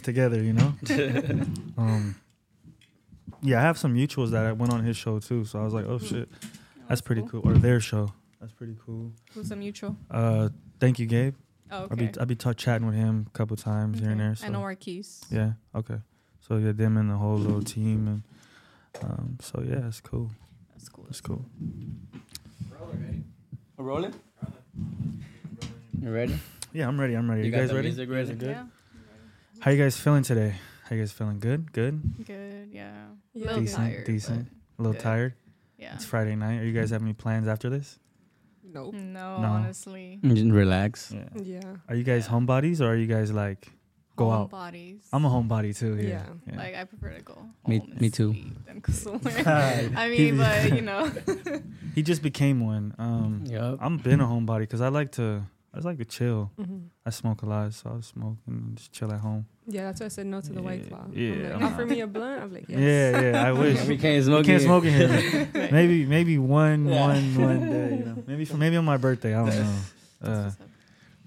together, you know. um, yeah, I have some mutuals that I went on his show too, so I was like, oh shit, that's pretty cool. Or their show, that's pretty cool. Who's a mutual? Uh, thank you, Gabe. Oh, I'll be. I'll be t- chatting with him a couple times here and there. So. I know Marquise. Yeah. Okay. So yeah, them and the whole little team, and um, so yeah, it's cool. That's cool. It's cool. We're rolling. You ready? Yeah, I'm ready. I'm ready. You, got guys ready? music ready? Good? Yeah. How you guys feeling today? How you guys feeling? Good. Good. Good. Yeah. Yeah. Decent, tired. decent. A little Good. tired. Yeah. It's Friday night. Are you guys having any plans after this? Nope. No, No. honestly. Just relax. Yeah. Yeah. Are you guys homebodies or are you guys like go out? Bodies. I'm a homebody too. Yeah. Yeah. Like I prefer to go. Me- home me too. sleep Than go I mean, but you know. he just became one. Um, Yup. I'm been a homebody because I like to. I just like to chill. hmm I smoke a lot, so I smoke and just chill at home. Yeah, that's why I said no to the white Yeah, claw. I'm yeah, like, offer not- me a blunt. I'm like, yes. Yeah, yeah. I wish. we can't smoke. smoke. can't it. smoke in here. maybe, maybe one, Yeah. one, one day. You know, maybe, for, maybe on my birthday. I don't know. Uh,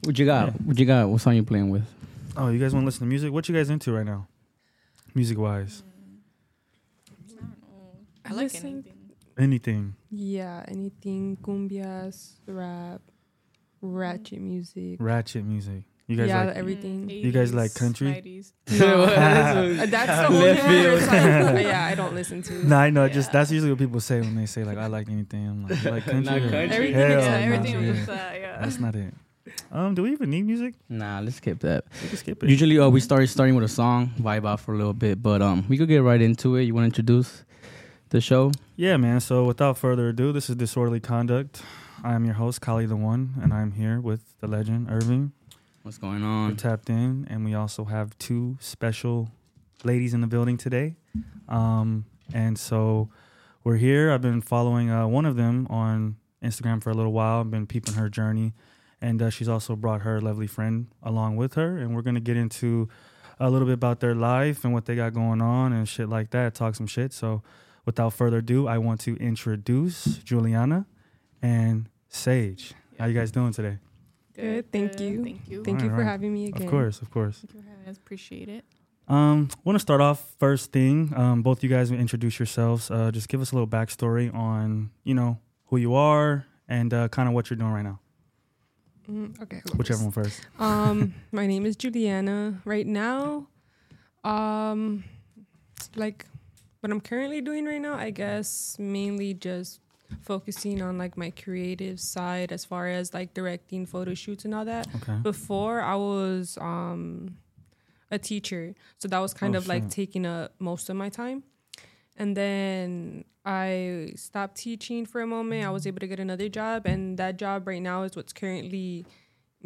What you got? Yeah. What you got? What song you playing with? oh, you guys want to listen to music? What you guys into right now, music wise? I don't know. I I like listen- anything. Anything? Yeah, anything cumbias, rap, ratchet music. Ratchet music. You guys yeah, like? everything. You guys like country? 90s. Uh, that's the whole Left different field. side. But yeah, I don't listen to. No, I know. Just that's usually what people say when they say like I like anything. I'm like, you like country. Not or- country. Everything Hell yeah, no. everything Yeah. that. Yeah. That's not it. Um, do we even need music? Nah, let's skip that. We can skip it. Usually, uh, we start starting with a song, vibe out for a little bit, but um, we could get right into it. You want to introduce the show? Yeah, man. So without further ado, this is Disorderly Conduct. I am your host, Kali the One, and I'm here with the legend, Irving. What's going on? We're tapped in, and we also have two special ladies in the building today. Um, and so we're here. I've been following uh, one of them on Instagram for a little while. I've been peeping her journey, and uh, she's also brought her lovely friend along with her. And we're gonna get into a little bit about their life and what they got going on and shit like that. Talk some shit. So without further ado, I want to introduce Juliana and Sage. How you guys doing today? Good, thank you. Thank you. Thank you for Alright. having me again. Of course, of course. Thank you for having us. Appreciate it. Um, want to start off first thing. Um, both you guys introduce yourselves. Uh, just give us a little backstory on you know who you are and uh, kind of what you're doing right now. Mm, okay. I'll Whichever first. one first. Um, my name is Juliana. Right now, um, like what I'm currently doing right now, I guess mainly just focusing on like my creative side as far as like directing photo shoots and all that. Okay. Before I was um a teacher, so that was kind Oh, of like taking up most of my time. And then I stopped teaching for a moment. I was able to get another job, and that job right now is what's currently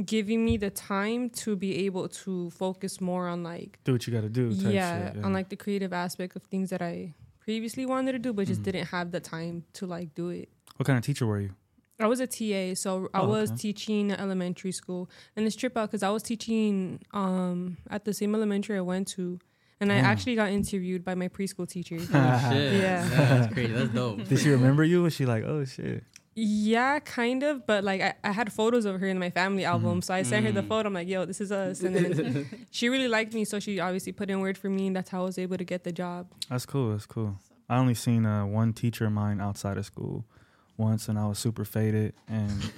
giving me the time to be able to focus more on like Do what you got to do. Type yeah, shit, on like the creative aspect of things that I previously wanted to do, but just Mhm. didn't have the time to like do it. what kind of teacher were you? I was a TA, so I Oh, was okay. teaching elementary school, and this trip out because I was teaching um at the same elementary I went to, and I actually got interviewed by my preschool teacher. Oh, shit. Yeah. That's crazy. That's dope. Did she remember you? Was she like, oh shit? Yeah, kind of, but like I, I had photos of her in my family album, so I sent her the Mm. photo. I'm like, yo, this is us, and then she really liked me, so she obviously put in word for me, and that's how I was able to get the job. That's cool. That's cool. I only seen uh, one teacher of mine outside of school once, and I was super faded, and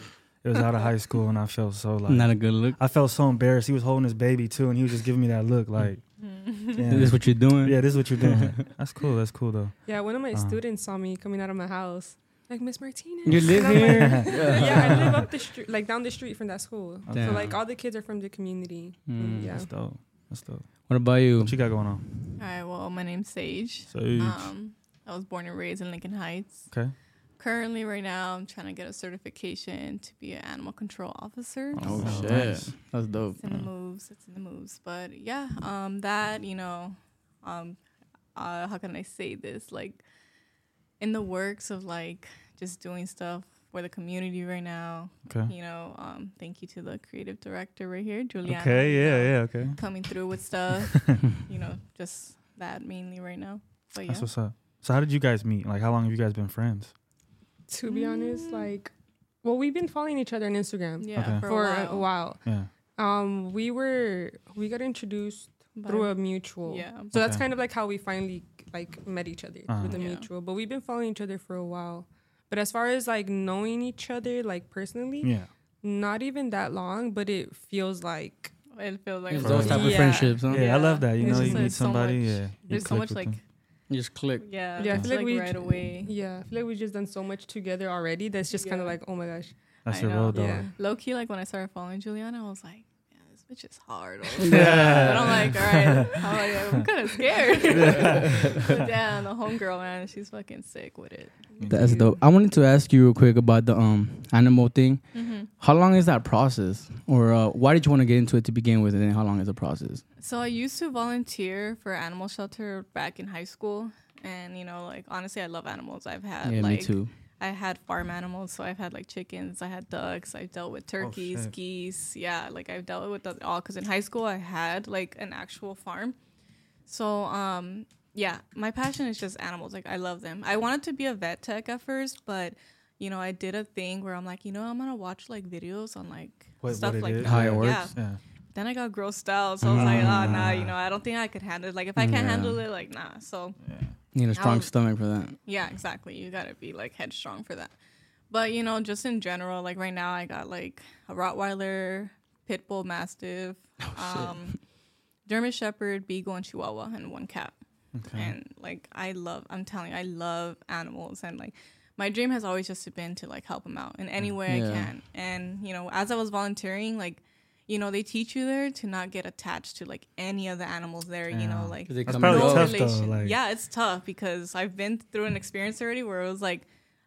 it was out of high school, and I felt so like Not a good look. I felt so embarrassed. He was holding his baby too, and he was just giving me that look like, Is this is what you're doing? yeah, this is what you're doing. That's cool. That's cool though. Yeah, one of my Uh-huh. students saw me coming out of my house, like Miss Martinez. You live And I'm like, here? yeah, I live up the street, like down the street from that school. Damn. So like all the kids are from the community. Mm. Yeah. That's dope. That's dope. What about you? What you got going on? All right. Well, my name's Sage. Sage. Um, I was born and raised in Lincoln Heights. Okay. Currently, right now, I'm trying to get a certification to be an animal control officer. Oh, Oh, shit. nice. That's dope. It's in the moves. It's in the moves. But yeah, um, that you know, um, uh, how can I say this? Like, in the works of like just doing stuff for the community right now. Okay. You know, um, thank you to the creative director right here, Juliana. Okay. you Yeah. know, Yeah. Okay. Coming through with stuff. you know, just that mainly right now. But yeah, That's what's up. So how did you guys meet? Like, how long have you guys been friends? To be honest, Mm. like, well, we've been following each other on Instagram yeah, Okay. for, for a while. a while. Yeah. Um, we were we got introduced through a mutual. Yeah. So that's kind of like how we finally like met each other Uh-huh. with a Yeah. mutual. But we've been following each other for a while. But as far as like knowing each other like personally, Yeah. not even that long, but it feels like It feels like It's those real. type of friendships, huh? Yeah, I love that. You It's know, you like meet so somebody. much- yeah. you there's so much like them. You just click. yeah, Yeah, I feel like we right away. yeah, I feel like we've just done so much together already. That's just kind of like oh my gosh. That's I your know. road dog. Yeah. Low key, like when I started following Juliana, I was like, yeah, this bitch is hard. Yeah. But I'm like, all right. I'm like, I'm kind of scared. but damn, the homegirl, man, she's fucking sick with it. That's dope. I wanted to ask you real quick about the um animal thing. hmm How long is that process, or uh, why did you want to get into it to begin with, and then how long is the process? So I used to volunteer for animal shelter back in high school, and you know, like honestly, I love animals. I've had yeah, like me too. I had farm animals, so I've had like chickens, I had ducks, I've dealt with turkeys, shit. geese. Yeah, like I've dealt with it all because in high school I had like an actual farm. So, um, yeah, my passion is just animals. Like I love them. I wanted to be a vet tech at first, but you know, I did a thing where I'm like, you know, I'm gonna watch like videos on like What- stuff what like that. How it Yeah. works? Yeah. Then I got grossed out, so I was like, oh, nah, you know, I don't think I could handle it. Like if I can't Yeah. handle it, like nah. So Yeah. You need a strong stomach for that. yeah, exactly. You gotta be like headstrong for that. But you know, just in general, like right now, I got like a Rottweiler, Pit Bull, Mastiff, Oh, um, German Shepherd, Beagle, and Chihuahua, and one cat. Okay. And like, I love. I'm telling you, I love animals, and like, my dream has always just been to like help them out in any way Yeah. I can. And you know, as I was volunteering, like. You know, they teach you there to not get attached to like any of the animals there. You know, like They That's probably and go. tough relation. though. Like, yeah, it's tough because I've been through an experience already where it was like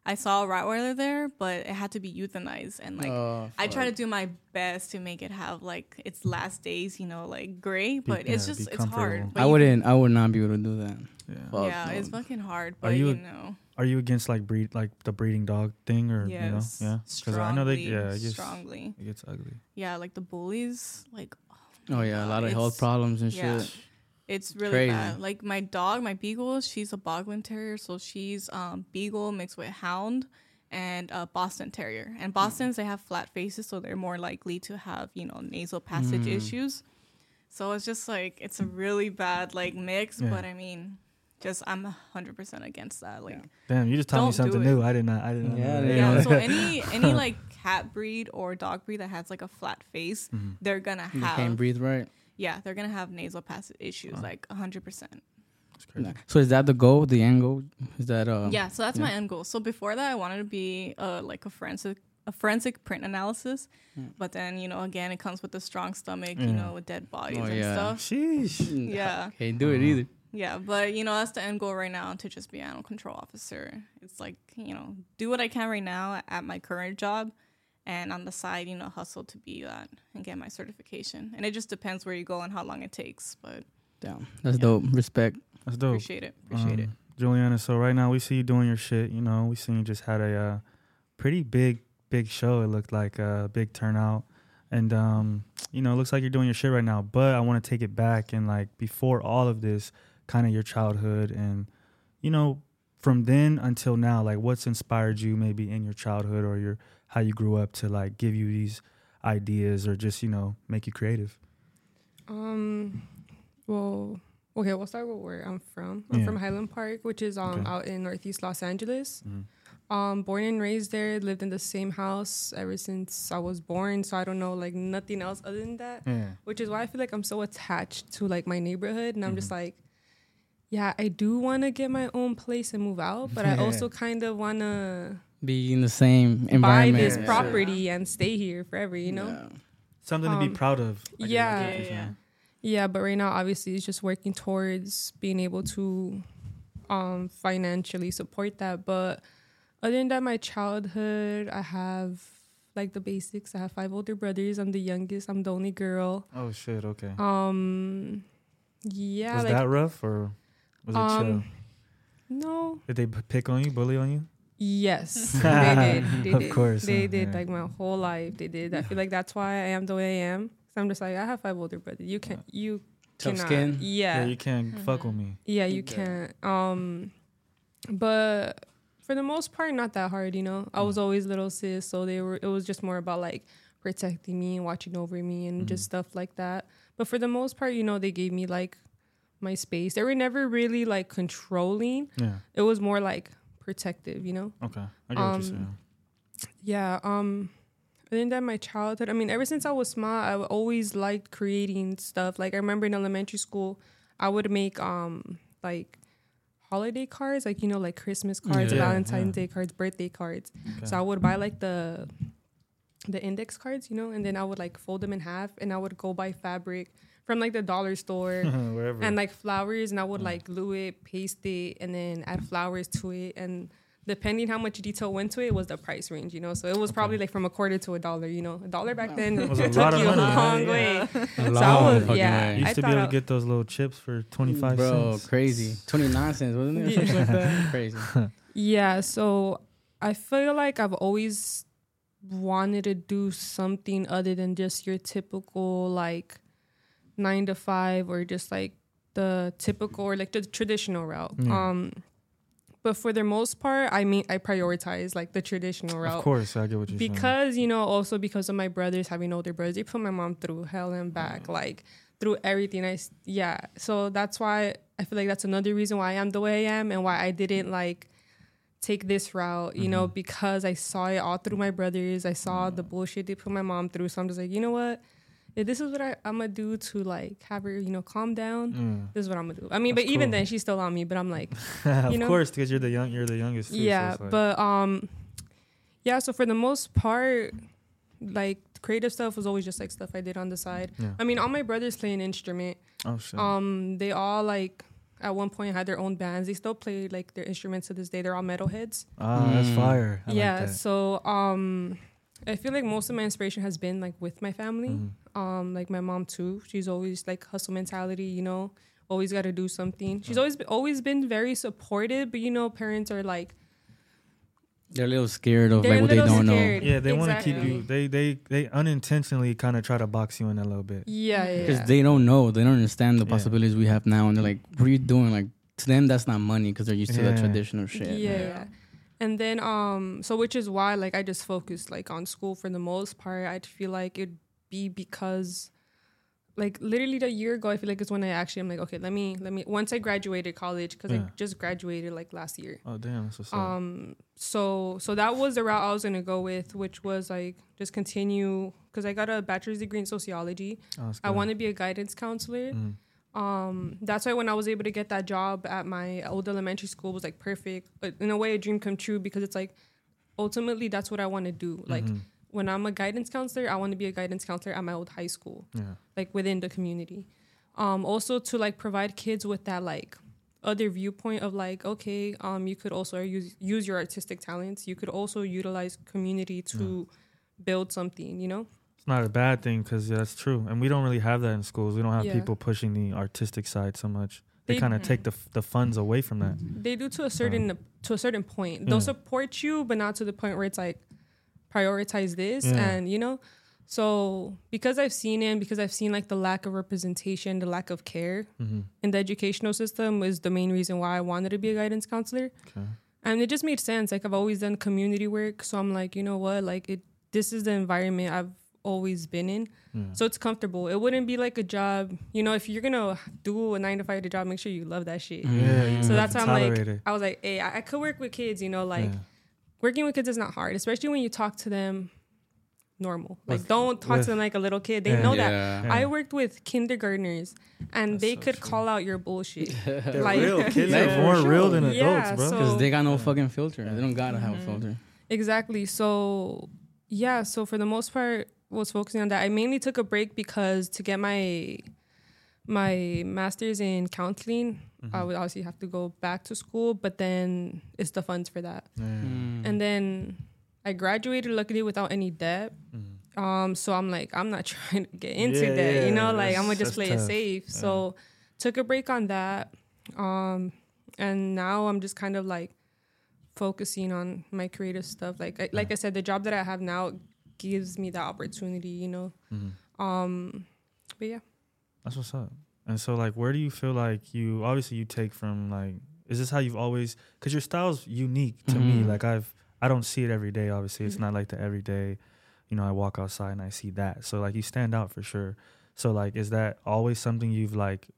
I saw a Rottweiler there, but it had to be euthanized, and like Oh, I try to do my best to make it have like its last days, you know, like gray, Be- but it's yeah, just it's hard. But I wouldn't. I would not be able to do that. yeah. Fuck Yeah, no. it's fucking hard, Are but you you, a- know, Are you against like breed like the breeding dog thing or yes, you know? Yeah. Because I know they yeah it gets strongly, it gets ugly. yeah, like the bullies, like Oh yeah, a lot of It's- health problems and yeah. shit. It's really Crazy. bad. Like my dog, my beagle, she's a Boglen Terrier, so she's um, beagle mixed with hound and uh, Boston Terrier. And Boston's they have flat faces, so they're more likely to have you know nasal passage Mm. issues. So it's just like it's a really bad like mix. Yeah. But I mean, just I'm hundred percent against that. Like Damn, you just taught me something new. I did not. I did not. Yeah, know yeah. yeah. so any any like cat breed or dog breed that has like a flat face, Mhm. they're gonna You have can't breathe right. yeah, they're gonna have nasal passage issues Oh. like hundred percent. It's crazy. So is that the goal? The end goal? Is that uh? yeah, so that's yeah. my end goal. So before that, I wanted to be uh, like a forensic a forensic print analysis, Mm. but then you know again it comes with a strong stomach, Yeah. you know, with dead bodies Oh, and yeah. stuff. Sheesh. Yeah. Can't do it either. Yeah, but you know that's the end goal right now to just be an animal control officer. It's like you know do what I can right now at my current job, and on the side you know hustle to be that and get my certification. And it just depends where you go and how long it takes. But Damn, that's Yeah. dope. Respect. That's dope. appreciate it, appreciate it. Um, Juliana, so right now we see you doing your shit. You know, we seen you just had a uh, pretty big, big show. It looked like a big turnout, and um, you know, it looks like you're doing your shit right now. But I want to take it back and like before all of this, kind of your childhood and you know, from then until now, like what's inspired you maybe in your childhood or your how you grew up to like give you these ideas or just you know make you creative. Um, well, okay, we'll start with where I'm from. I'm Yeah. from Highland Park, which is um Okay. out in Northeast Los Angeles. Mhm. Um, born and raised there, lived in the same house ever since I was born. So I don't know like nothing else other than that. Yeah. Which is why I feel like I'm so attached to like my neighborhood, and I'm just Mhm. like, yeah, I do want to get my own place and move out, but I also kind of want to Be in the same environment, buy this Yeah. property and stay here forever. You know. Yeah. Something to Um, be proud of. I yeah. like Yeah, yeah. Yeah, but right now, obviously, it's just working towards being able to um, financially support that. But other than that, my childhood, I have like the basics. I have five older brothers. I'm the youngest. I'm the only girl. Oh shit. Okay. Um, yeah, was like that rough or was it chill? um, no, Did they pick on you, bully on you? yes, they did. They Of did. course, they huh, did. yeah. Like my whole life, they did. I feel like that's why I am the way I am. So I'm just like I have five older brothers. You can not you Tough cannot. skin. Yeah, Yeah, you can't fuck with me. Yeah, you Okay. can't. Um, but for the most part, not that hard. You know, I was Mm. always little sis, so they were. It was just more about like protecting me and watching over me and Mhm. just stuff like that. But for the most part, you know, they gave me like my space. They were never really like controlling. Yeah. It was more like protective, you know. Okay. I get what you're Um, saying. Yeah. Um. I think that my childhood. I mean, ever since I was small, I always liked creating stuff. Like I remember in elementary school, I would make um like holiday cards, like you know, like Christmas cards, Yeah, Valentine's yeah. Day cards, birthday cards. Okay. So I would buy like the the index cards, you know, and then I would like fold them in half, and I would go buy fabric from like the dollar store. Wherever. and like flowers and I would Mm. like glue it, paste it, and then add flowers to it. And depending how much detail went to it, was the price range, you know. So it was probably like from a quarter to a dollar, you know. A dollar back then was a took lot of you money, a yeah, long yeah. way. A So I was, yeah. way. you used I to be able to get those little chips for 25 Bro, cents. crazy. 29 cents, wasn't it? Or something like that? Crazy. Yeah, so I feel like I've always wanted to do something other than just your typical like nine to five or just like the typical or like the traditional route. Yeah. Um but for the most part, I mean I prioritize like the traditional route. Of course, I get what you're saying. Because, you know, also because of my brothers having older brothers, they put my mom through hell and back, like through everything. I yeah. So that's why I feel like that's another reason why I am the way I am and why I didn't like take this route, you know, because I saw it all through my brothers. I saw the bullshit they put my mom through. So I'm just like, you know what? If this is what I, I'm gonna do to like have her, you know, calm down, Mm. this is what I'm gonna do. I mean, That's but even cool. then, she's still on me. But I'm like, of you know? course, because you're the young, you're the youngest. Too, yeah it's like- but um yeah so for the most part like creative stuff was always just like stuff i did on the side yeah. i mean all my brothers play an instrument Oh shit. um they all like at one point had their own bands they still play like their instruments to this day they're all metalheads ah, that's Mm. fire. I yeah Like that. so um i feel like most of my inspiration has been like with my family Mhm. Um like my mom too she's always like hustle mentality you know always got to do something she's always always been very supportive but you know parents are like They're a little scared of like what they don't scared. Yeah, they want to keep you. They they they unintentionally kind of try to box you in a little bit. yeah yeah, Because yeah. they don't know. They don't understand the Yeah. possibilities we have now. And they're like, what are you doing? Like, to them, that's not money because they're used to the traditional shit. Yeah, yeah. And then um so which is why like I just focused like on school for the most part. I feel like it'd be because like literally the year ago I feel like it's when I actually I'm like okay, let me let me once I graduated college cuz Yeah. I just graduated like last year. Oh damn, that's what's. Um so so that was the route I was going to go with which was like just continue cuz I got a bachelor's degree in sociology. Oh, I want to be a guidance counselor. Mm. Um, that's why when I was able to get that job at my old elementary school was like perfect, but in a way a dream come true because it's like ultimately that's what I want to do. Like Mhm. When I'm a guidance counselor, I want to be a guidance counselor at my old high school, Yeah. like within the community. Um, also to like provide kids with that like other viewpoint of like okay, um, you could also use use your artistic talents. You could also utilize community to build something. You know. It's not a bad thing because that's true, and we don't really have that in schools. We don't have Yeah. people pushing the artistic side so much. They, They- kind of take the f- the funds away from that. They do to a certain to a certain point. They'll Yeah. support you, but not to the point where it's like prioritize this Yeah. and you know. So because I've seen it, and because I've seen like the lack of representation, the lack of care hmm in the educational system was the main reason why I wanted to be a guidance counselor. Okay. And it just made sense. Like I've always done community work, so I'm like, you know what? Like it. This is the environment I've always been in, Yeah. so it's comfortable. It wouldn't be like a job. You know, if you're gonna do a nine to five job, make sure you love that shit. yeah, So that's how I'm like. I was like, hey, I, I could work with kids, you know, like. Working with kids is not hard, especially when you talk to them normal. Like, With- don't talk with- to them like a little kid. They Yeah. know that. Yeah. I worked with kindergartners, and That's they so could true. call out your bullshit. They're like- real. Kids Yeah, are more sure. real than Yeah, adults, bro. so- Because they got no Yeah. fucking filter. They don't gotta have a filter. Exactly. So, yeah. So for the most part, was focusing on that. I mainly took a break because to get my my master's in counseling, Mm-hmm. I would obviously have to go back to school, but then it's the funds for that. Mm. And then I graduated luckily without any debt. Mhm. Um, so I'm like, I'm not trying to get into Yeah, that, you know, like I'm gonna just play that's it tough. safe. So took a break on that. Um, and now I'm just kind of like focusing on my creative stuff. Like, I, like I said, the job that I have now gives me that opportunity, you know. Mhm. Um, but yeah, That's what's up. And so, like, where do you feel like you obviously you take from like? Is this how you've always? Because your style's unique to me. Mhm. Like I've I don't see it every day. Obviously, it's Mhm. not like the everyday. You know, I walk outside and I see that. So like you stand out for sure. So like, is that always something you've like?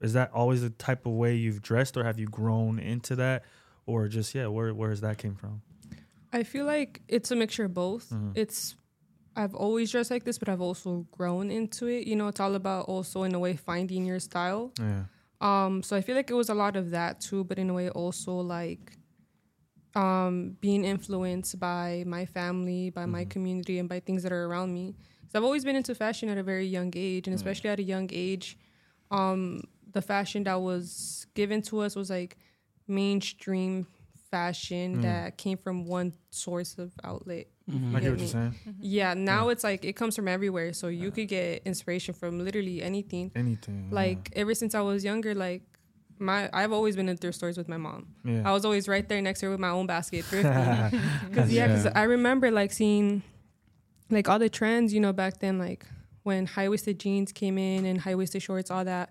Is that always the type of way you've dressed, or have you grown into that, or just yeah, where where has that came from? I feel like it's a mixture of both. Mhm. It's I've always dressed like this, but I've also grown into it. You know, it's all about also in a way finding your style. Yeah. Um, so I feel like it was a lot of that too, but in a way also like um being influenced by my family, by my Mhm. community and by things that are around me. So I've always been into fashion at a very young age and especially at a young age, um the fashion that was given to us was like mainstream fashion Mm. that came from one source of outlet. I Mhm. get get what you're saying. Yeah, now it's like it comes from everywhere. So you could get inspiration from literally anything. Anything. yeah. Like ever since I was younger, like my I've always been in thrift stores with my mom. yeah. I was always right there next to her with my own basket thrifting. Cause yeah, cause Yeah. I remember like seeing like all the trends, you know, back then, like when high waisted jeans came in and high waisted shorts, all that.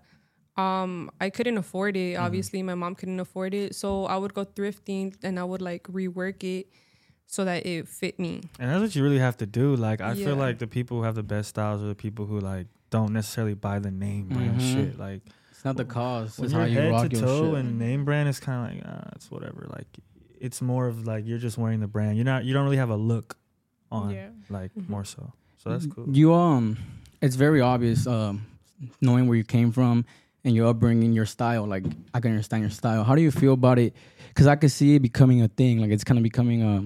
Um, I couldn't afford it. Mhm. Obviously, my mom couldn't afford it, so I would go thrifting and I would like rework it so that it fit me. And that's what you really have to do. Like I feel like the people who have the best styles are the people who like don't necessarily buy the name brand Mhm. shit. Like It's not the cause. when It's you're how you head rock to your toe shit. and name brand is kind of like ah, it's whatever. Like it's more of like you're just wearing the brand. You're not. You don't really have a look on. Yeah. Like Mhm. more so. So that's cool. You um, it's very obvious um, knowing where you came from and your upbringing, your style. Like I can understand your style. How do you feel about it? Because I can see it becoming a thing. Like it's kind of becoming a,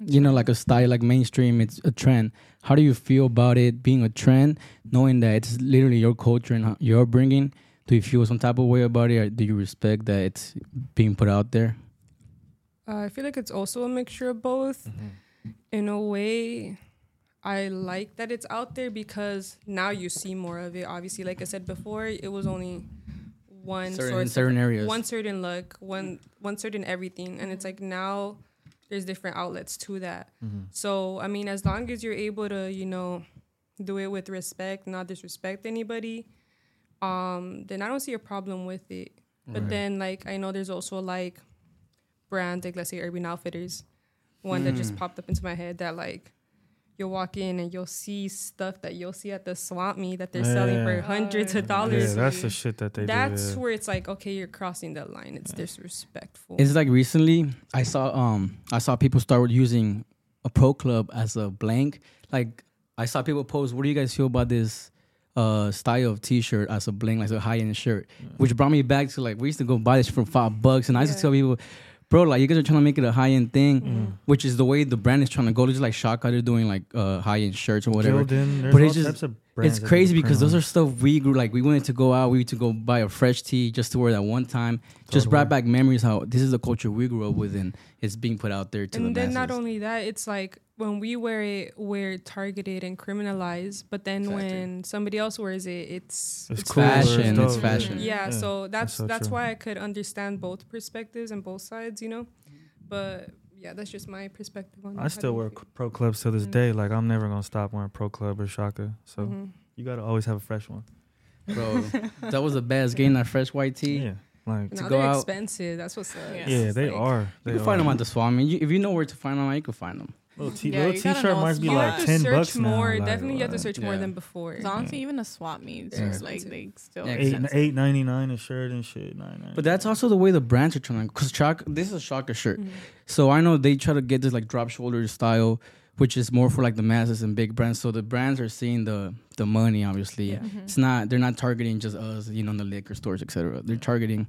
you know, like a style, like mainstream. It's a trend. How do you feel about it being a trend, knowing that it's literally your culture and how- your upbringing? Do you feel some type of way about it, or do you respect that it's being put out there? Uh, I feel like it's also a mixture of both. Mhm. in a way i like that it's out there because now you see more of it obviously like i said before it was only one Certain, in source certain areas. one certain look one one certain everything and it's like now there's different outlets to that Mhm. so i mean as long as you're able to you know do it with respect not disrespect anybody um then i don't see a problem with it but Right. then like i know there's also like brands like let's say urban outfitters one that just Mm. popped up into my head that like you'll walk in and you'll see stuff that you'll see at the swap meet that they're selling for hundreds of dollars Yeah, that's the shit that they that's do. yeah. where it's like okay you're crossing that line it's disrespectful It's like recently I saw um I saw people start using a pro club as a blank. Like I saw people post, "What do you guys feel about this uh style of T-shirt as a blank, like a high end shirt?" Which brought me back to like we used to go buy this for five bucks, and I used to tell people, "Bro, like you guys are trying to make it a high end thing." Mm. Which is the way the brand is trying to go. Just like Shaka, they're doing like uh, high end shirts or whatever. But it's just- brands It's crazy the because those are stuff we grew like we wanted to go out, we used to go buy a fresh tee just to wear that one time. Just brought back memories how this is the culture we grew up with and it's being put out there to and the then not only that it's like when we wear it we're targeted and criminalized but then Exactly. when somebody else wears it It's it's it's cool, it's fashion, it's dope, fashion. yeah, Yeah, so that's so that's why i could understand both perspectives and both sides you know? But yeah that's just my perspective on. I still wear feel? pro clubs to this Mhm. day. Like I'm never gonna stop wearing pro club or Shaka. So Mhm. you gotta always have a fresh one. Bro, that was the best getting that fresh white tee. Yeah, like To go out- expensive that's what's up Yeah. yeah, they like- are. You They can find them at the swap meet. You, if you know where to find them, you can find them. Little, t- Yeah, little you gotta t-shirt might be you like have to ten search bucks now. more like, definitely you have to what? search more than before Because honestly, even a swap meets Yeah. is like they still Yeah, Eight expensive. eight ninety nine a shirt and shit. Nine nine. But that's also the way the brands are trying to. Cause Shock, this is a Shaka shirt, Mhm. so I know they try to get this like drop shoulder style, which is more for like the masses and big brands. So the brands are seeing the the money. Obviously, Yeah. Mhm. it's not they're not targeting just us, you know, in the liquor stores, etc. They're targeting,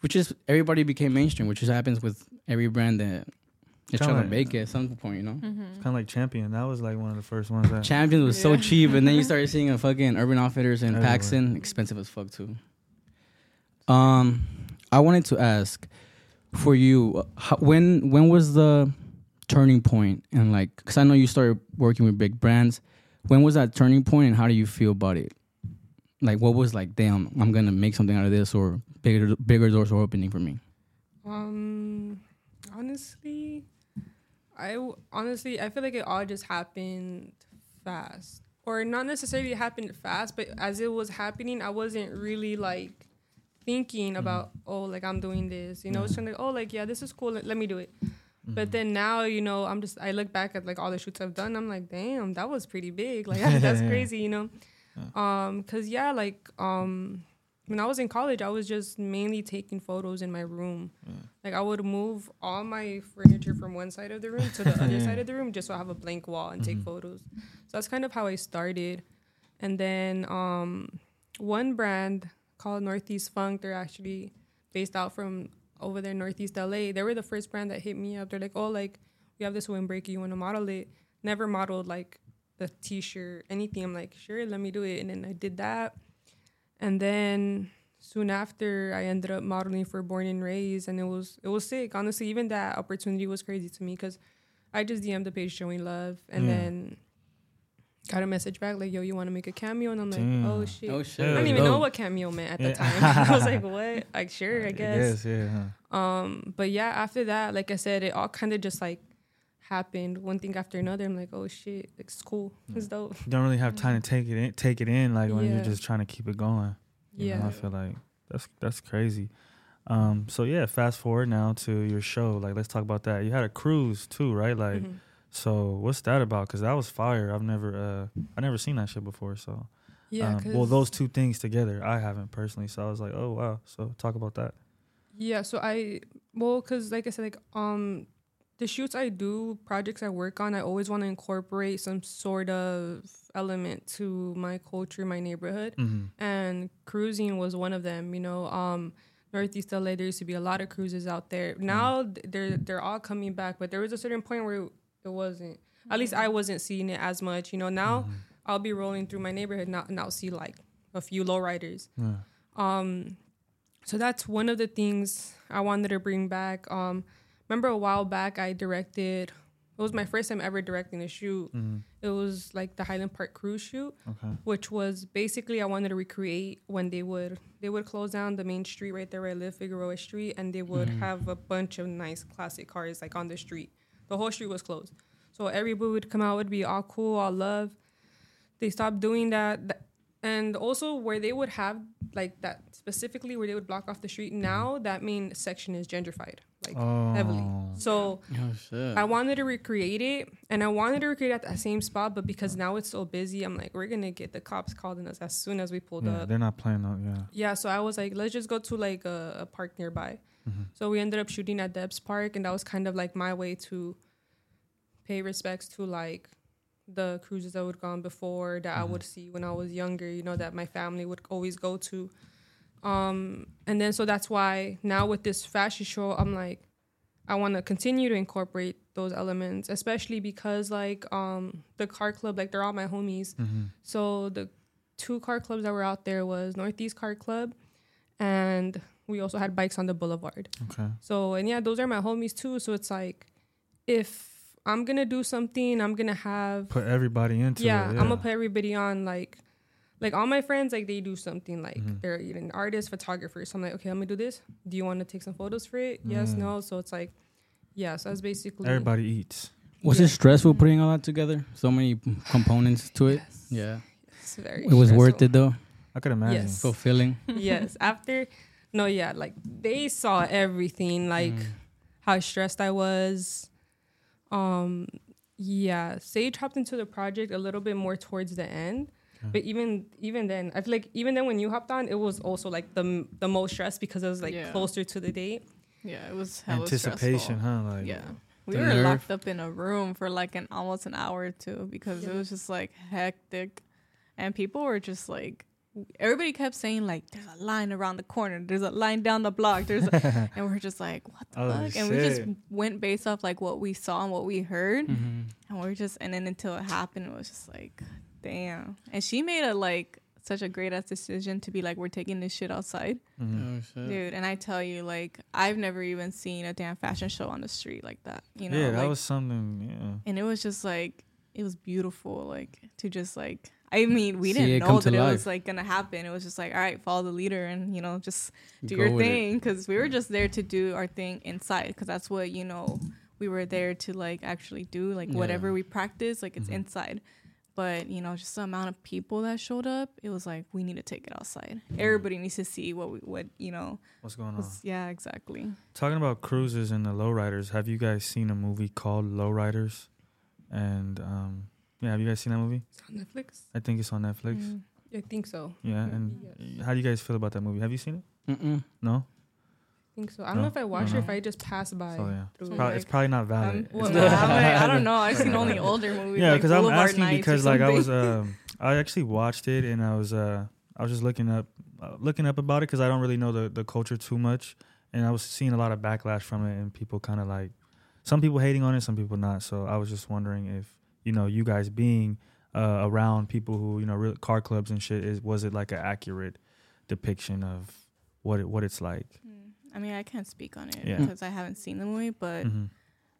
which is everybody became mainstream, which just happens with every brand that is Kinda trying to make it at some point, you know. Mhm. kind of like Champion. That was like one of the first ones that. Champions was so cheap, and then you started seeing a fucking Urban Outfitters and Everywhere. PacSun, expensive as fuck too. Um, I wanted to ask for you, uh, how, when when was the turning point and like, cause I know you started working with big brands. When was that turning point, and how do you feel about it? Like, what was like, damn, I'm gonna make something out of this, or bigger bigger doors are opening for me. Um, honestly, I honestly I feel like it all just happened fast, or not necessarily happened fast, but as it was happening, I wasn't really like thinking about oh like I'm doing this, you know, it's Yeah. kind of like oh like yeah this is cool, let, let me do it. But Mhm. then now you know I'm just I look back at like all the shoots I've done, I'm like damn that was pretty big, like that's crazy, you know. Um, cause yeah, like um, when I was in college, I was just mainly taking photos in my room. Yeah. Like I would move all my furniture from one side of the room to the other side of the room just so I have a blank wall and take Mhm. photos. So that's kind of how I started. And then um, one brand called Northeast Funk, they're actually based out from over there, in Northeast LA. They were the first brand that hit me up. They're like, oh, like we have this windbreaker, you want to model it? Never modeled like the t-shirt, anything. I'm like, sure, let me do it. And then I did that. And then soon after I ended up modeling for Born and Raised and it was it was sick. Honestly, even that opportunity was crazy to me because I just DM'd the page showing love and Yeah. then got a message back like, yo, you want to make a cameo? And I'm like, Damn. oh shit. Oh shit! I didn't Yeah. even know Dope. what cameo meant at Yeah. the time. I was like, what? Like, sure, I guess. yeah. huh. Um, but yeah, after that, like I said, it all kind of just like happened one thing after another. I'm like, oh shit, it's cool, it's dope. You don't really have time to take it in, take it in like when you're just trying to keep it going. You know, Yeah, I feel like that's that's crazy. Um, so yeah, fast forward now to your show. Like, let's talk about that. You had a cruise too, right? Like, Mhm. so what's that about? Because that was fire. I've never, uh, I never seen that shit before. So, yeah. um, well, those two things together, I haven't personally. So I was like, oh wow. So talk about that. Yeah, so I well, cause like I said, like um, the shoots I do, projects I work on, I always want to incorporate some sort of element to my culture, my neighborhood, Mm-hmm. and cruising was one of them. You know, um, Northeast LA, there used to be a lot of cruises out there. Now th- they're they're all coming back, but there was a certain point where it wasn't. At least I wasn't seeing it as much. You know, now I'll be rolling through my neighborhood now, and I'll see like a few lowriders. Yeah. Um, so that's one of the things I wanted to bring back. Um, remember a while back I directed. It was my first time ever directing a shoot. Mm-hmm. It was like the Highland Park cruise shoot, Okay. which was basically I wanted to recreate when they would they would close down the main street right there where I live, Figueroa Street, and they would have a bunch of nice classic cars like on the street. The whole street was closed, so everybody would come out, would be all cool, all love. They stopped doing that, and also where they would have like that specifically where they would block off the street. Now that main section is gentrified, like heavily. Oh. So Oh. I wanted to recreate it, and I wanted to recreate at that same spot, but because now it's so busy, I'm like, we're gonna get the cops called on us as soon as we pulled Yeah, up. they're not playing on. Yeah. Yeah, so I was like, let's just go to like a, a park nearby. Mm-hmm. So we ended up shooting at Debs Park, and that was kind of like my way to pay respects to like the cruises I would gone before that I would see when I was younger. You know that my family would always go to. Um, and then so that's why now with this fashion show, I'm like, I want to continue to incorporate those elements, especially because like um the car club, like they're all my homies. Mm-hmm. So the two car clubs that were out there was Northeast Car Club, and we also had bikes on the boulevard. Okay. So and yeah, those are my homies too. So it's like, if I'm gonna do something, I'm gonna have Put everybody into yeah, it. I'm gonna put everybody on like. Like all my friends, like they do something like Mhm. they're an artist, photographer. So I'm like, okay, let me do this. Do you want to take some photos for it? Yes, Mm. no. So it's like, yeah. So that's basically Everybody eats. Was Yeah. it stressful putting all that together? So many components to it. Yes. Yeah. It's very. It was worth it though. I could imagine. Yes. Fulfilling. yes. After, no, yeah, like they saw everything, like Mm. how stressed I was. Um, yeah, Sage hopped into the project a little bit more towards the end, Okay. but even even then, I feel like even then when you hopped on, it was also like the the most stress because it was like Yeah. closer to the date. Yeah, it was hella Anticipation, stressful. huh? Like Yeah. We were nerve. locked up in a room for like an almost an hour or two because it was just like hectic. And people were just like everybody kept saying like there's a line around the corner, there's a line down the block, there's a, and we're just like what the Oh, fuck? And we just went based off like what we saw and what we heard. Mm-hmm. And we're just and then until it happened it was just like damn. And she made a like such a great ass decision to be like we're taking this shit outside. mhm. Oh shit. Dude, and I tell you, like, I've never even seen a damn fashion show on the street like that. You know, yeah, that like, was something. Yeah. and it was just like it was beautiful, like to just like. I mean, we See didn't know come to that it life. was like gonna happen. It was just like, all right, follow the leader, and you know, just do Go your with it. thing, because we were just there to do our thing inside, because that's what you know we were there to like actually do, like whatever we practice, like it's Mhm. inside. But you know, just the amount of people that showed up, it was like we need to take it outside. Everybody needs to see what we, what you know, What's going on? yeah, exactly. Talking about cruises and the lowriders, have you guys seen a movie called Lowriders? And um, yeah, have you guys seen that movie? It's on Netflix. I think it's on Netflix. Mm. I think so. Yeah, and Yes. how do you guys feel about that movie? Have you seen it? Mm-mm. No. I think so. I don't No? know if I watched No, it, if. I just passed by. So yeah, So. Probably, like, it's probably not Um, valid. well, not- I'm I don't know. I've seen only older movies. yeah, like because I'm Boulevard asking because like I was um I actually watched it and I was uh I was just looking up uh, looking up about it because I don't really know the the culture too much and I was seeing a lot of backlash from it and people kind of like some people hating on it, some people not. So I was just wondering if you know you guys being uh, around people who you know real car clubs and shit is was it like an accurate depiction of what it what it's like? Hmm. I mean, I can't speak on it Yeah. because I haven't seen the movie, but Mhm.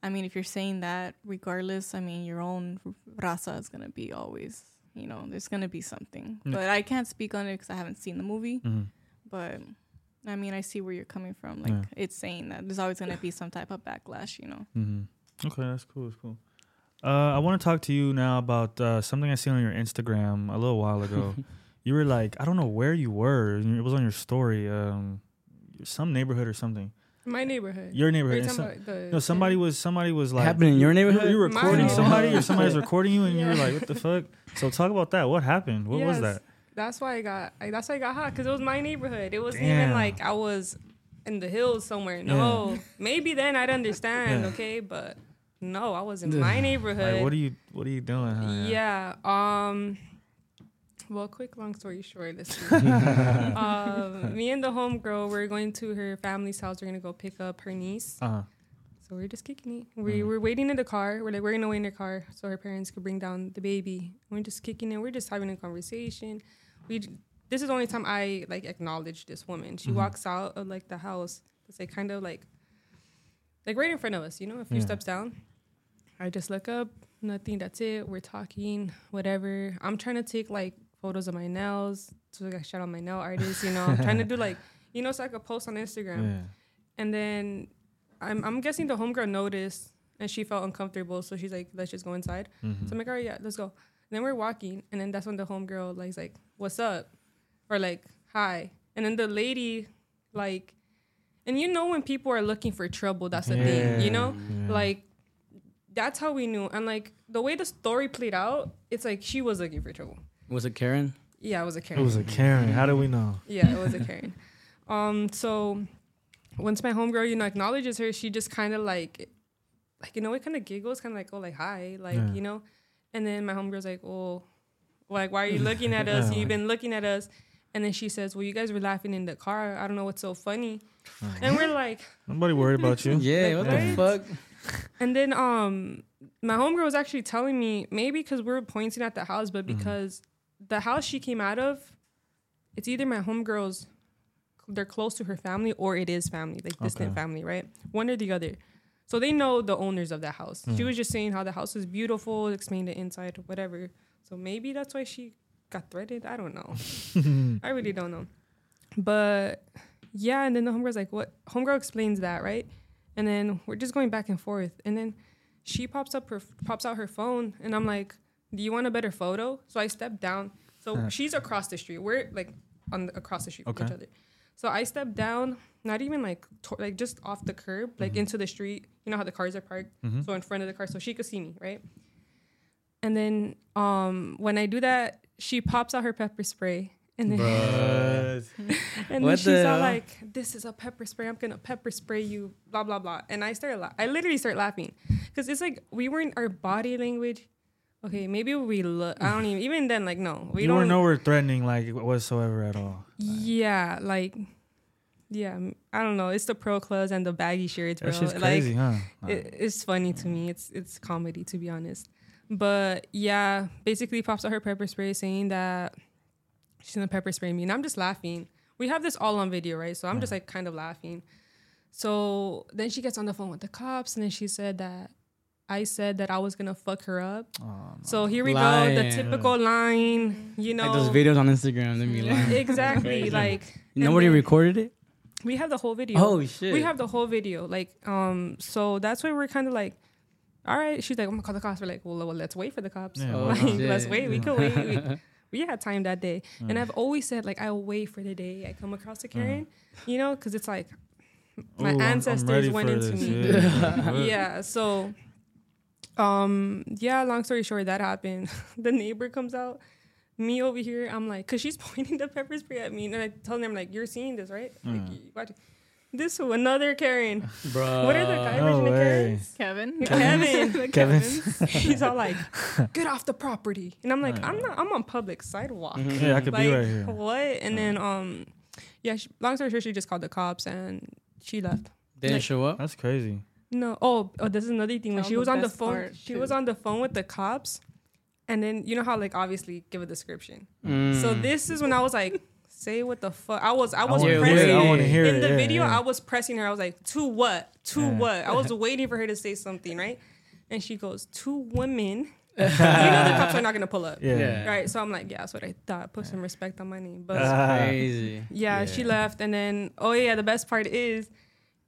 I mean, if you're saying that, regardless, I mean, your own raza is gonna be always, you know, there's gonna be something. Yeah. But I can't speak on it because I haven't seen the movie. Mhm. But I mean, I see where you're coming from. Like, Yeah. it's saying that there's always gonna be some type of backlash, you know. hmm Okay, that's cool. That's cool. Uh, I want to talk to you now about uh, something I seen on your Instagram a little while ago. you were like, I don't know where you were. It was on your story. Um, some neighborhood or something. My neighborhood. Your Are neighborhood. you some- about the- no, somebody was somebody was like happened in your you- you- neighborhood? You were My recording somebody, or somebody was recording you, and you were like, "What the fuck?" So talk about that. What happened? What was that? That's why I got. I, that's why I got hot because it was my neighborhood. It wasn't Damn. even like I was in the hills somewhere. No, maybe then I'd understand. Yeah. Okay, but no, I was in my neighborhood. Like, what are you What are you doing? huh? yeah. Um. Well, quick, long story short, this um, me and the homegirl, we're going to her family's house. We're gonna go pick up her niece. Uh-huh. So we're just kicking it. We Mhm. we're waiting in the car. We're like we're gonna wait in the car so her parents could bring down the baby. We're just kicking it. We're just having a conversation. We this is the only time I like acknowledge this woman. She Mhm. walks out of like the house. It's like kind of like like right in front of us. You know, a few Yeah. steps down. I just look up. Nothing. That's it. We're talking. Whatever. I'm trying to take like photos of my nails. So like I shout out my nail artist. You know, I'm trying to do like you know so I could post on Instagram. Yeah. And then I'm I'm guessing the homegirl noticed and she felt uncomfortable, so she's like, let's just go inside. Mhm. So I'm like, all right, yeah, let's go. And then we're walking, and then that's when the homegirl like, is like, what's up? Or like, hi. And then the lady, like, and you know when people are looking for trouble, that's the thing, you know? Yeah. Like, that's how we knew. And like the way the story played out, it's like she was looking for trouble. Was it Karen? Yeah, it was a Karen. it was a Karen. How do we know? Yeah, it was a Karen. um, so once my homegirl, you know, acknowledges her, she just kind of like, like you know, it kind of giggles, kind of like, oh, like hi, like Yeah. you know, and then my homegirl's like, oh, like why are you looking at us? Yeah, You've like- been looking at us. And then she says, "Well, you guys were laughing in the car. I don't know what's so funny." And we're like, Nobody worried about you. Yeah, what Yeah. the fuck? and then um, my homegirl was actually telling me maybe because we are pointing at the house, but Mhm. because the house she came out of, it's either my homegirl's, they're close to her family, or it is family, like distant Okay. family, right? One or the other. So they know the owners of that house. She Mm. was just saying how the house is beautiful, explain the inside, whatever. So maybe that's why she got threatened. I don't know. I really don't know. But yeah, and then the homegirl's like, what? Homegirl explains that, right? And then we're just going back and forth. And then she pops up her pops out her phone, and I'm like, "Do you want a better photo?" So I step down. So she's across the street. We're like on the, across the street from each other. So I step down, not even like to- like just off the curb, like Mhm. into the street. You know how the cars are parked, Mhm. so in front of the car, so she could see me, right? And then um when I do that, she pops out her pepper spray, and then and What then she's the all like, "This is a pepper spray. I'm gonna pepper spray you." Blah blah blah. And I started. La- I literally start laughing because it's like we weren't our body language. Okay, maybe we look. I don't even. Even then, like no, we you don't. were nowhere threatening, like whatsoever at all. Yeah, like, yeah. I don't know. It's the pro clothes and the baggy shirts, bro. That's just like, crazy, huh? it, it's funny to me. It's it's comedy to be honest. But yeah, basically pops out her pepper spray saying that she's gonna pepper spray me, and I'm just laughing. We have this all on video, right? So I'm just like kind of laughing. So then she gets on the phone with the cops, and then she said that I said that I was gonna fuck her up. Oh. So here we go, the typical line, you know. Like those videos on Instagram, they be lying. Exactly, like Nobody recorded it. we have the whole video. Oh shit! We have the whole video. Like, um, so that's why we're kind of like, all right. She's like, I'm gonna call the cops. We're like, well, well let's wait for the cops. Yeah, Oh, like, let's wait. We could wait. We, we had time that day, and. I've always said like, I'll wait for the day I come across a Karen, you know, because it's like my Ooh, I'm- I'm ancestors went into this. me. Yeah. yeah. So, um, yeah. Long story short, that happened. the neighbor comes out. me over here, I'm like, cause she's pointing the pepper spray at me, and I tell them like, "You're seeing this, right? Like, Mm. you watch this who another Karen. Bro. what are the guy no version of way. Karens? Kevin. Kevin. The Kevin. He's all like, "Get off the property," and I'm like. "I'm not. I'm on public sidewalk. Mhm. Yeah, I could like be right here. what?" And then um, yeah. She, long story short, she just called the cops and she left. Didn't Like- show up. That's crazy. No. Oh, oh, this is another thing. When That she was was the on the phone, she too. was on the phone with the cops, and then you know how like obviously give a description. So Mm. this is when I was like, "Say what the fuck." I was I I was want to hear pressing it. I want to hear in it. the yeah, video. yeah. I was pressing her. I was like, "To what? To Yeah. what?" I was waiting for her to say something, right? And she goes, "Two women." you know the cops are not gonna pull up. Yeah. Yeah. Right, so I'm like, yeah, that's what I thought. Put some respect on my name. But Ah. Crazy. yeah, she left, and then oh yeah, the best part is,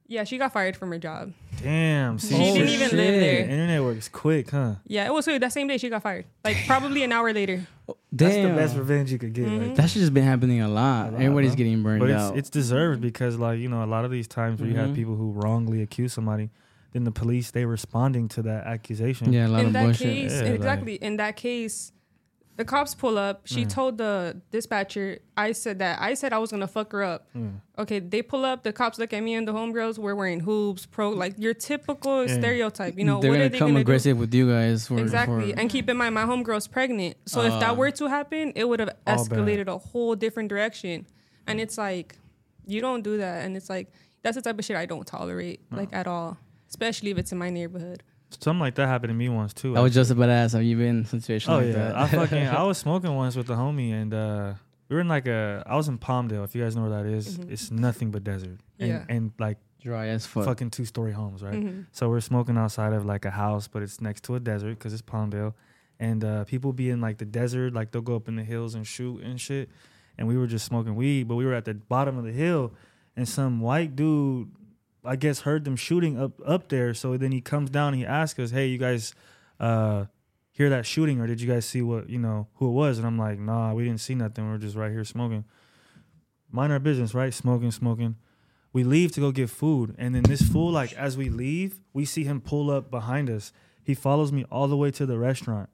yeah, she got fired from her job. Damn. See, She didn't even live shit. there. Internet works quick, huh? Yeah, it was weird. That same day she got fired. Like probably an hour later. Damn. That's the best revenge you could get. Mhm. Like, That shit just been happening a lot. A lot, Everybody's bro. getting burned but it's out. it's deserved because like you know a lot of these times where you have Mhm. people who wrongly accuse somebody, then the police they responding to that accusation. yeah, a lot in of that bullshit. case, Yeah, like- exactly. in that case, the cops pull up. She Mm. told the dispatcher, I said that I said I was gonna fuck her up. Mm. Okay, they pull up. The cops look at me and the homegirls. We're wearing hoops, pro, like your typical Yeah. stereotype. You know they're what gonna are they come gonna aggressive with you guys. For. Exactly. for- and keep in mind, my homegirl's pregnant. So if Uh. that were to happen, it would have escalated a whole different direction. And it's like, you don't do that. And it's like that's the type of shit I don't tolerate, No. like at all. Especially if it's in my neighborhood. Something like that happened to me once too. I was just about to ask, have you been in a situation Oh like yeah, that? I fucking I was smoking once with a homie and uh we were in like a I was in Palmdale. If you guys know where that is, Mhm. it's nothing but desert and Yeah. and like Dry as fuck. fucking two story homes, right? Mhm. So we're smoking outside of like a house, but it's next to a desert because it's Palmdale, and uh, people be in like the desert, like they'll go up in the hills and shoot and shit. And we were just smoking weed, but we were at the bottom of the hill, and some white dude, I guess, heard them shooting up up there. So then he comes down and he asks us, "Hey, you guys, uh, hear that shooting, or did you guys see what you know who it was?" And I'm like, "Nah, we didn't see nothing. We are just right here smoking." Mind our business, right? Smoking, smoking we leave to go get food and then this fool like as we leave we see him pull up behind us he follows me all the way to the restaurant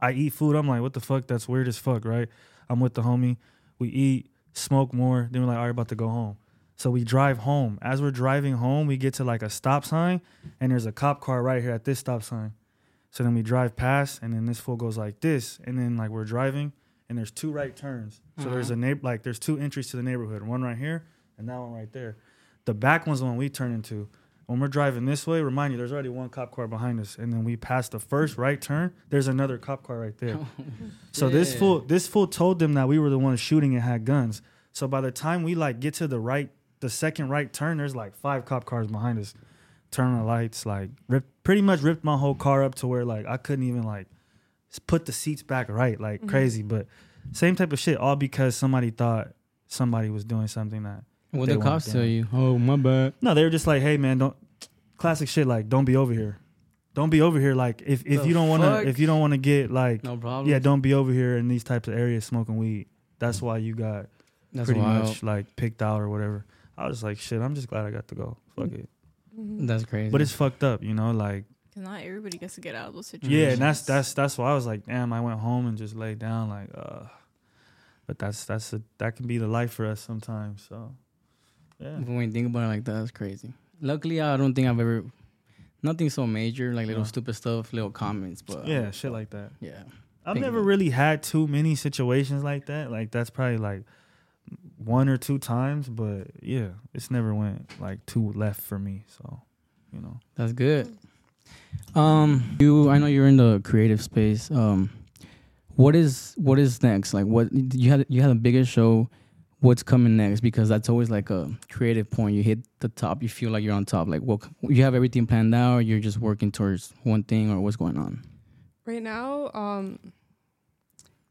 i eat food i'm like what the fuck that's weird as fuck right i'm with the homie we eat smoke more then we're like all right about to go home so we drive home as we're driving home we get to like a stop sign and there's a cop car right here at this stop sign so then we drive past and then this fool goes like this and then like we're driving and there's two right turns so uh-huh. there's a neighbor like there's two entries to the neighborhood one right here and that one right there. The back one's the one we turn into. When we're driving this way, remind you, there's already one cop car behind us, and then we pass the first right turn. There's another cop car right there. so this fool, this fool told them that we were the ones shooting and had guns. So by the time we like get to the right, the second right turn, there's like five cop cars behind us. Turn the lights, like ripped, pretty much ripped my whole car up to where like I couldn't even like put the seats back right, like Mhm. crazy. But same type of shit, all because somebody thought somebody was doing something that What the cops tell you? Oh, my bad. no, they were just like, "Hey, man, don't." Classic shit, like, don't be over here. Don't be over here. Like, if, if The you don't want to, if you don't want to get like, No problem. yeah, don't be over here in these types of areas smoking weed. That's why you got That's pretty wild. much like picked out or whatever. I was like, shit, I'm just glad I got to go. Fuck it. Mhm. That's crazy. But it's fucked up, you know. Like, Cause not everybody gets to get out of those situations. yeah, and that's that's that's why I was like, damn, I went home and just laid down, like, uh. But that's that's a, that can be the life for us sometimes. So, yeah. when you think about it like that, that's crazy. Luckily, I don't think I've ever nothing so major like little No. stupid stuff, little comments, but Yeah, shit like that. yeah. I've never really had too many situations like that. Like that's probably like one or two times, but yeah, it's never went like two left for me. So, you know, That's good. Um, you, I know you're in the creative space. Um, what is what is next? Like, what you had you had a bigger show. What's coming next? Because that's always like a creative point. You hit the top, you feel like you're on top. Like, what you have everything planned out, or you're just working towards one thing, or what's going on? Right now, um,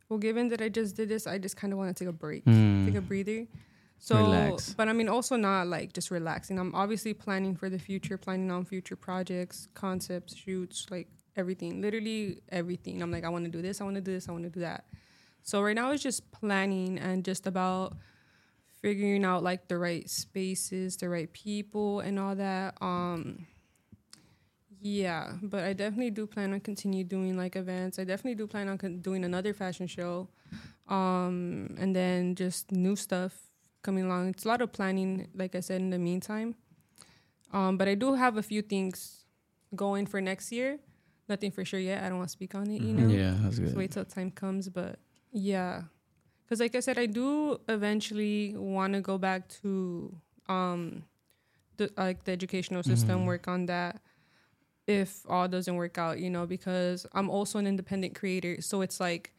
well, given that I just did this, I just kind of want to take a break, Mm. take a breather. So, Relax. but I mean, also not like just relaxing. I'm obviously planning for the future, planning on future projects, concepts, shoots, like everything, literally everything. I'm like, I want to do this, I want to do this, I want to do that. So right now it's just planning and just about figuring out like the right spaces, the right people, and all that. Um, Yeah, but I definitely do plan on continue doing like events. I definitely do plan on con- doing another fashion show, um, and then just new stuff coming along. It's a lot of planning, like I said. In the meantime, um, but I do have a few things going for next year. Nothing for sure yet. I don't want to speak on it. You know, Yeah, that's Just good. wait till time comes. But yeah, because like I said, I do eventually want to go back to um, the like the educational system, Mhm. work on that. If all doesn't work out, you know, because I'm also an independent creator, so it's like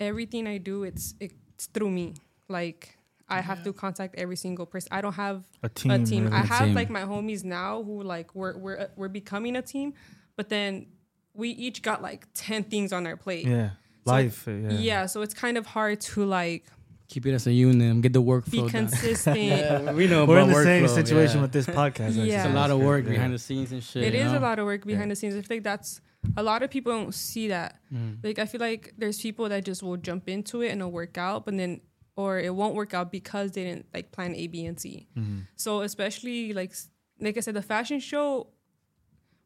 everything I do, it's it's through me. Like I have to contact every single person. I don't have A team. a team. really. I have team. like my homies now who like we're we're uh, we're becoming a team, but then we each got like ten things on our plate. yeah. So, Life. Yeah. yeah. so it's kind of hard to like Keep it as a unit. Get the workflow be consistent. Yeah, we know We're in about the same situation yeah. with this podcast. actually. Yeah. It's a lot of work good, behind the scenes and shit. It you is know? a lot of work behind Yeah. the scenes. I feel like that's a lot of people don't see that. Mm. Like I feel like there's people that just will jump into it and it'll work out, but then or it won't work out because they didn't like plan A, B, and C. Mhm. So especially like like I said, the fashion show,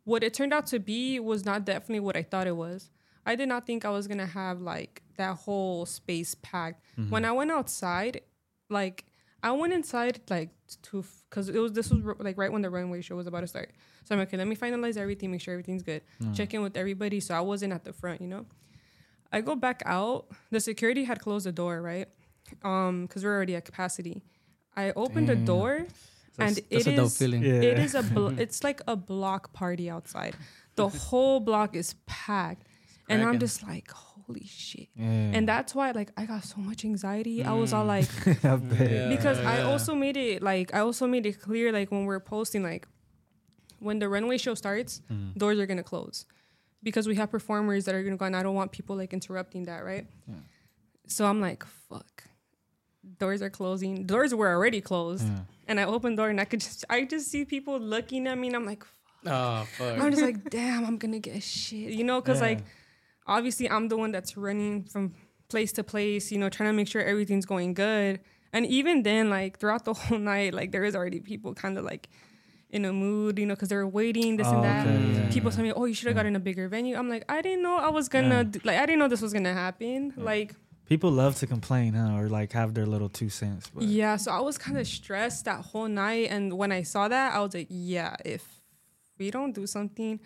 what it turned out to be was not definitely what I thought it was. I did not think I was gonna have like that whole space packed. When I went outside, like I went inside like to because it was this was like right when the runway show was about to start. So I'm like, okay, let me finalize everything, make sure everything's good, check in with everybody. So I wasn't at the front, you know. I go back out. The security had closed the door, right? Um, because we're already at capacity. I opened the Damn. door, and That's, that's it a dope is feeling. Yeah. it is a bl- it's like a block party outside. The whole block is packed, and I'm just like, holy shit. Yeah. And that's why like I got so much anxiety. I was all like I bet. Yeah. because I also made it like I also made it clear like when we're posting like when the runway show starts, Mm. doors are gonna close because we have performers that are gonna go and I don't want people like interrupting that, right? Yeah. So I'm like, fuck. Doors are closing. Doors were already closed, Yeah. and I opened door and I could just I just see people looking at me and I'm like, Oh fuck. I'm just like, damn, I'm gonna get shit, you know? Because Yeah. like, obviously, I'm the one that's running from place to place, you know, trying to make sure everything's going good. And even then, like throughout the whole night, like there is already people kind of like in a mood, you know, because they're waiting this Oh, and that. okay, yeah, people yeah. tell me, "Oh, you should have Yeah. gotten a bigger venue." I'm like, I didn't know I was gonna do, like I didn't know this was gonna happen. Like, People love to complain, huh? Or like have their little two cents. But yeah. So I was kind of stressed that whole night, and when I saw that, I was like, yeah, if we don't do something.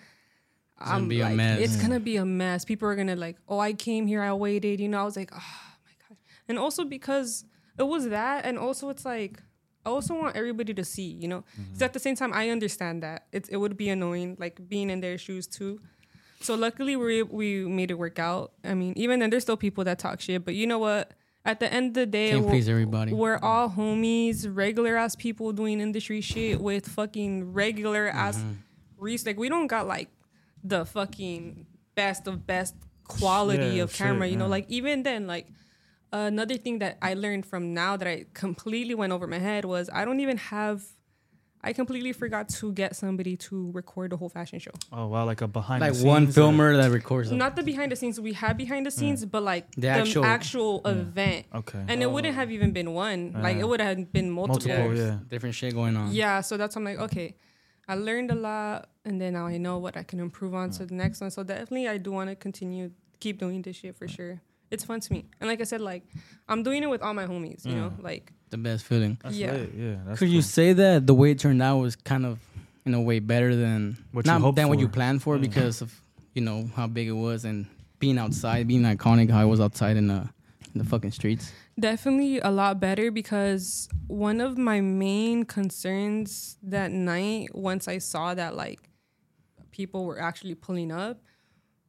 Gonna I'm be a like, mess. It's gonna be a mess. People are gonna like, oh, I came here, I waited. You know, I was like, oh my god. And also because it was that, and also it's like, I also want everybody to see. You know, Mm-hmm. so at the same time, I understand that it it would be annoying, like being in their shoes too. So luckily, we we made it work out. I mean, even then, there's still people that talk shit, but you know what? At the end of the day, Can't we're- please everybody. we're all homies, regular ass people doing industry shit with fucking regular ass Mm-hmm. res Like we don't got like the fucking best of best quality Yeah, of shit, camera, you know. yeah. Like even then, like another thing that I learned from now that I completely went over my head was I don't even have. I completely forgot to get somebody to record the whole fashion show. oh wow, like a behind like the one scenes or- filmer that records. them. Not the behind the scenes. We had behind the scenes, but like The the, actual- actual, event. Okay. And it wouldn't have even been one. Like it would have been multiple. Multiple, yeah, yeah. different shit going on. Yeah, so that's why I'm like, okay, I learned a lot, and then now I know what I can improve on to the next one. So definitely, I do want to continue keep doing this shit for sure. It's fun to me, and like I said, like I'm doing it with all my homies. You know, like the best feeling. That's Yeah. lit, Yeah. That's Could you say that the way it turned out was kind of, in a way, better than What you not hoped than what you planned for Mm. because of you know how big it was and being outside, being iconic, how it was outside in the in the fucking streets. Definitely a lot better because one of my main concerns that night, once I saw that like people were actually pulling up,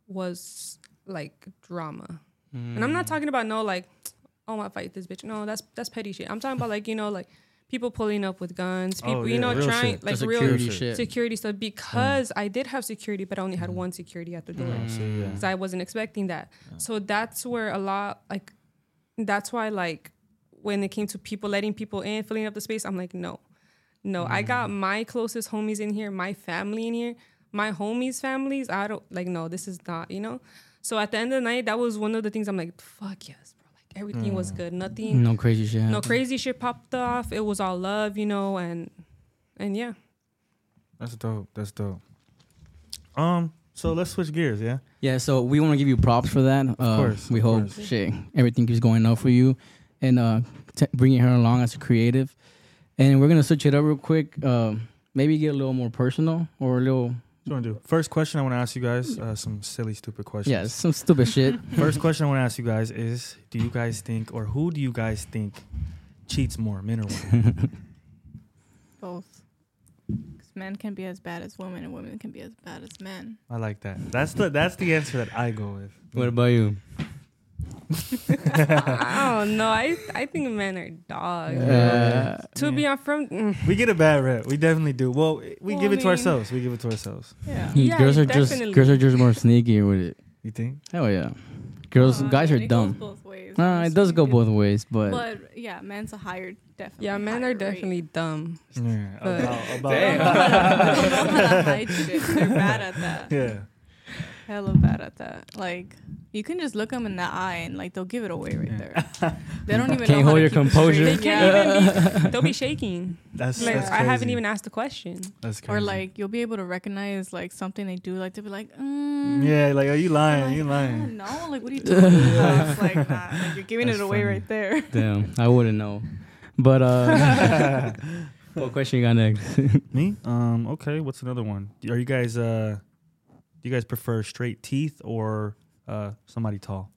was like drama. And I'm not Mm. talking about no like, oh, I fight this bitch. No, that's that's petty shit. I'm talking about like you know like people pulling up with guns, oh, people Oh, you know real trying shit. like The real security shit. shit. security stuff hmm. because I did have security, but I only had hmm. one security at the door. Oh, so, yeah. I wasn't expecting that. So that's where a lot like that's why like when it came to people letting people in, filling up the space, I'm like, no. No, I got my closest homies in here, my family in here, my homies' families. I don't like no, this is not, you know? So at the end of the night, that was one of the things I'm like, fuck yes, bro. Like everything was good. Nothing No crazy shit. no crazy shit popped off. It was all love, you know, and and yeah. That's dope. That's dope. Um. So let's switch gears. Yeah. Yeah, so we want to give you props for that. Of course, we of hope course. shit everything keeps going up for you, and uh, t- bringing her along as a creative. And we're gonna switch it up real quick. Um, maybe get a little more personal or a little What you want to do? First question I want to ask you guys. Uh, some silly, stupid questions. yeah, some stupid shit. First question I want to ask you guys is: Do you guys think, or who do you guys think cheats more, men or women? Both. Because men can be as bad as women, and women can be as bad as men. I like that. That's the that's the answer that I go with. what about you? I don't know. I I think men are dogs. Uh, to be on from mm, We get a bad rep. We definitely do. Well, we Well, give I it to ourselves. We give it to ourselves. Yeah. Yeah, girls are just girls are just more sneaky with it. You think? Hell yeah, girls Well, I guys are mean, it goes dumb. Both ways, Nah, it does go honestly. both ways, but, But yeah, men's a higher definitely. yeah, men higher are rate. definitely dumb. Yeah. But- About, They about don't know how to- they don't know how to hide shit. They're bad at that. yeah. Hella bad at that. Like you can just look them in the eye and like they'll give it away right there. They don't even Can't know hold to your composure. They can't Yeah. even be. They'll be shaking. That's Like that's I haven't even asked the question. That's crazy. Or like you'll be able to recognize like something they do. Like they'll be like, mm. Yeah, like are you lying? like, you "Ah, lying? No, like what are you talking about? Like, nah, like you're giving That's it away funny. right there. damn, I wouldn't know. But uh, what question you got next? Me? Um. Okay. What's another one? Are you guys uh? Do you guys prefer straight teeth or uh somebody tall?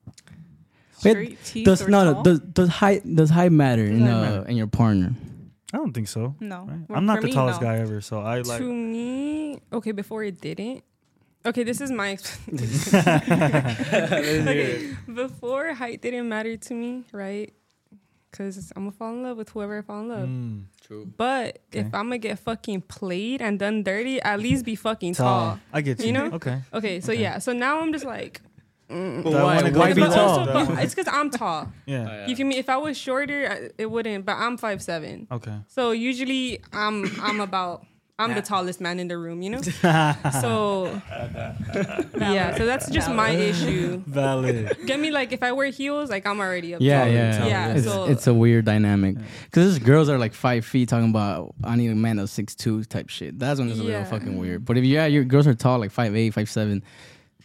Wait, Straight teeth does or no, no tall? does does height does height matter in height uh, matter? in your partner? I don't think so. no. right? Well, I'm not the me, tallest no. guy ever, so I like. to me, okay, before it didn't. Okay, this is my okay. Before height didn't matter to me, right? Because I'm gonna fall in love with whoever I fall in love. Mm, True. But if I'm gonna get fucking played and done dirty, at least be fucking tall. tall. I get you. You know? Okay. Okay, so Okay. yeah, so now I'm just like, mm, But That why? wanna Why be but tall. tall? also, but it's because I'm tall. Yeah. You feel me? If I was shorter, it wouldn't. But I'm five seven, Okay. so usually I'm I'm about I'm the tallest man in the room. You know. so yeah, so that's just my issue. Valid. Get me like if I wear heels, like I'm already up. Yeah, Tall, yeah, yeah. It's, so- it's a weird dynamic because these girls are like five feet talking about I need a man that's six two type shit. That's when it's a little fucking weird. But if yeah, your girls are tall like five eight, five seven,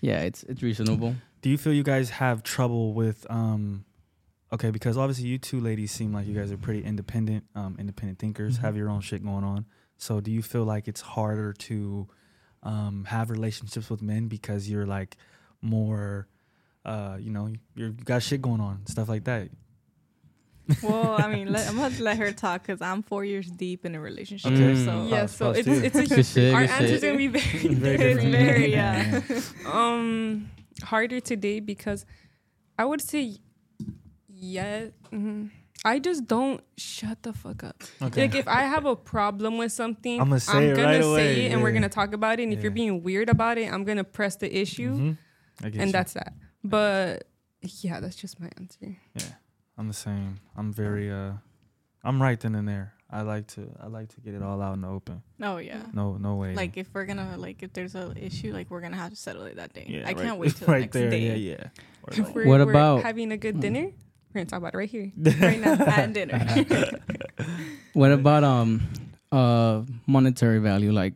yeah, it's it's reasonable. Do you feel you guys have trouble with um? Okay, because obviously you two ladies seem like you guys are pretty independent, um, independent thinkers, Mm-hmm. have your own shit going on. So do you feel like it's harder to um, have relationships with men because you're like more, uh, you know, you're, you got shit going on, stuff like that. Well, I mean, let, I'm gonna let her talk because I'm four years deep in a relationship. Okay. Mm. So yeah. Oh, So supposed it's it's a Good shit, our good answers gonna be very Very different. very yeah. um harder today because I would say yeah. mhm. I just don't shut the fuck up. Okay. Like if I have a problem with something, I'ma say it gonna right say away, it and we're gonna talk about it. And if you're being weird about it, I'm gonna press the issue, Mhm. I get and you. that's that. But yeah, that's just my answer. yeah. I'm the same. I'm very uh, I'm right then and there. I like to I like to get it all out in the open. Oh yeah. No no way. Like if we're gonna like if there's a issue, like we're gonna have to settle it that day. yeah, I right- can't wait till the next there. day. Yeah yeah. Or If like- we're, What we're about- having a good dinner? We're gonna talk about it right here. right now at dinner. What about um uh monetary value? Like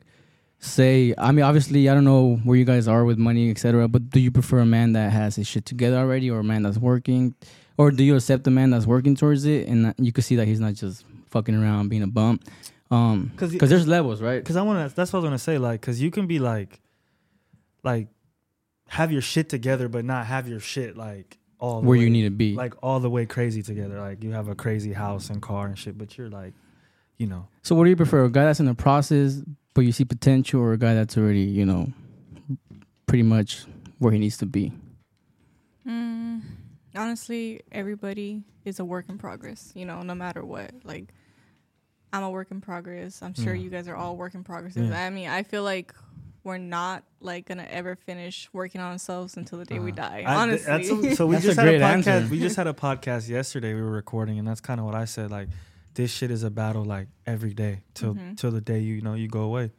say I mean obviously I don't know where you guys are with money, etc. But do you prefer a man that has his shit together already or a man that's working? Or do you accept a man that's working towards it and you can see that he's not just fucking around being a bum? Um, because y- there's levels, right? Cause I want to. That's what I was gonna say. Like, cause you can be like, like, have your shit together, but not have your shit like all the Where way, you need to be. like all the way crazy together. Like you have a crazy house and car and shit, but you're like, you know, So what do you prefer? A guy that's in the process but you see potential or a guy that's already, you know, pretty much where he needs to be? Mm, honestly, everybody is a work in progress. You know, no matter what. Like, I'm a work in progress. I'm sure Yeah. you guys are all work in progress. Yeah. I mean, I feel like we're not like gonna ever finish working on ourselves until the day we Uh, die. I- honestly, that's a- so we That's just a had a great podcast. answer. We just had a podcast yesterday. We were recording, and that's kind of what I said. Like, this shit is a battle, like every day till Mhm. till the day you, you know you go away.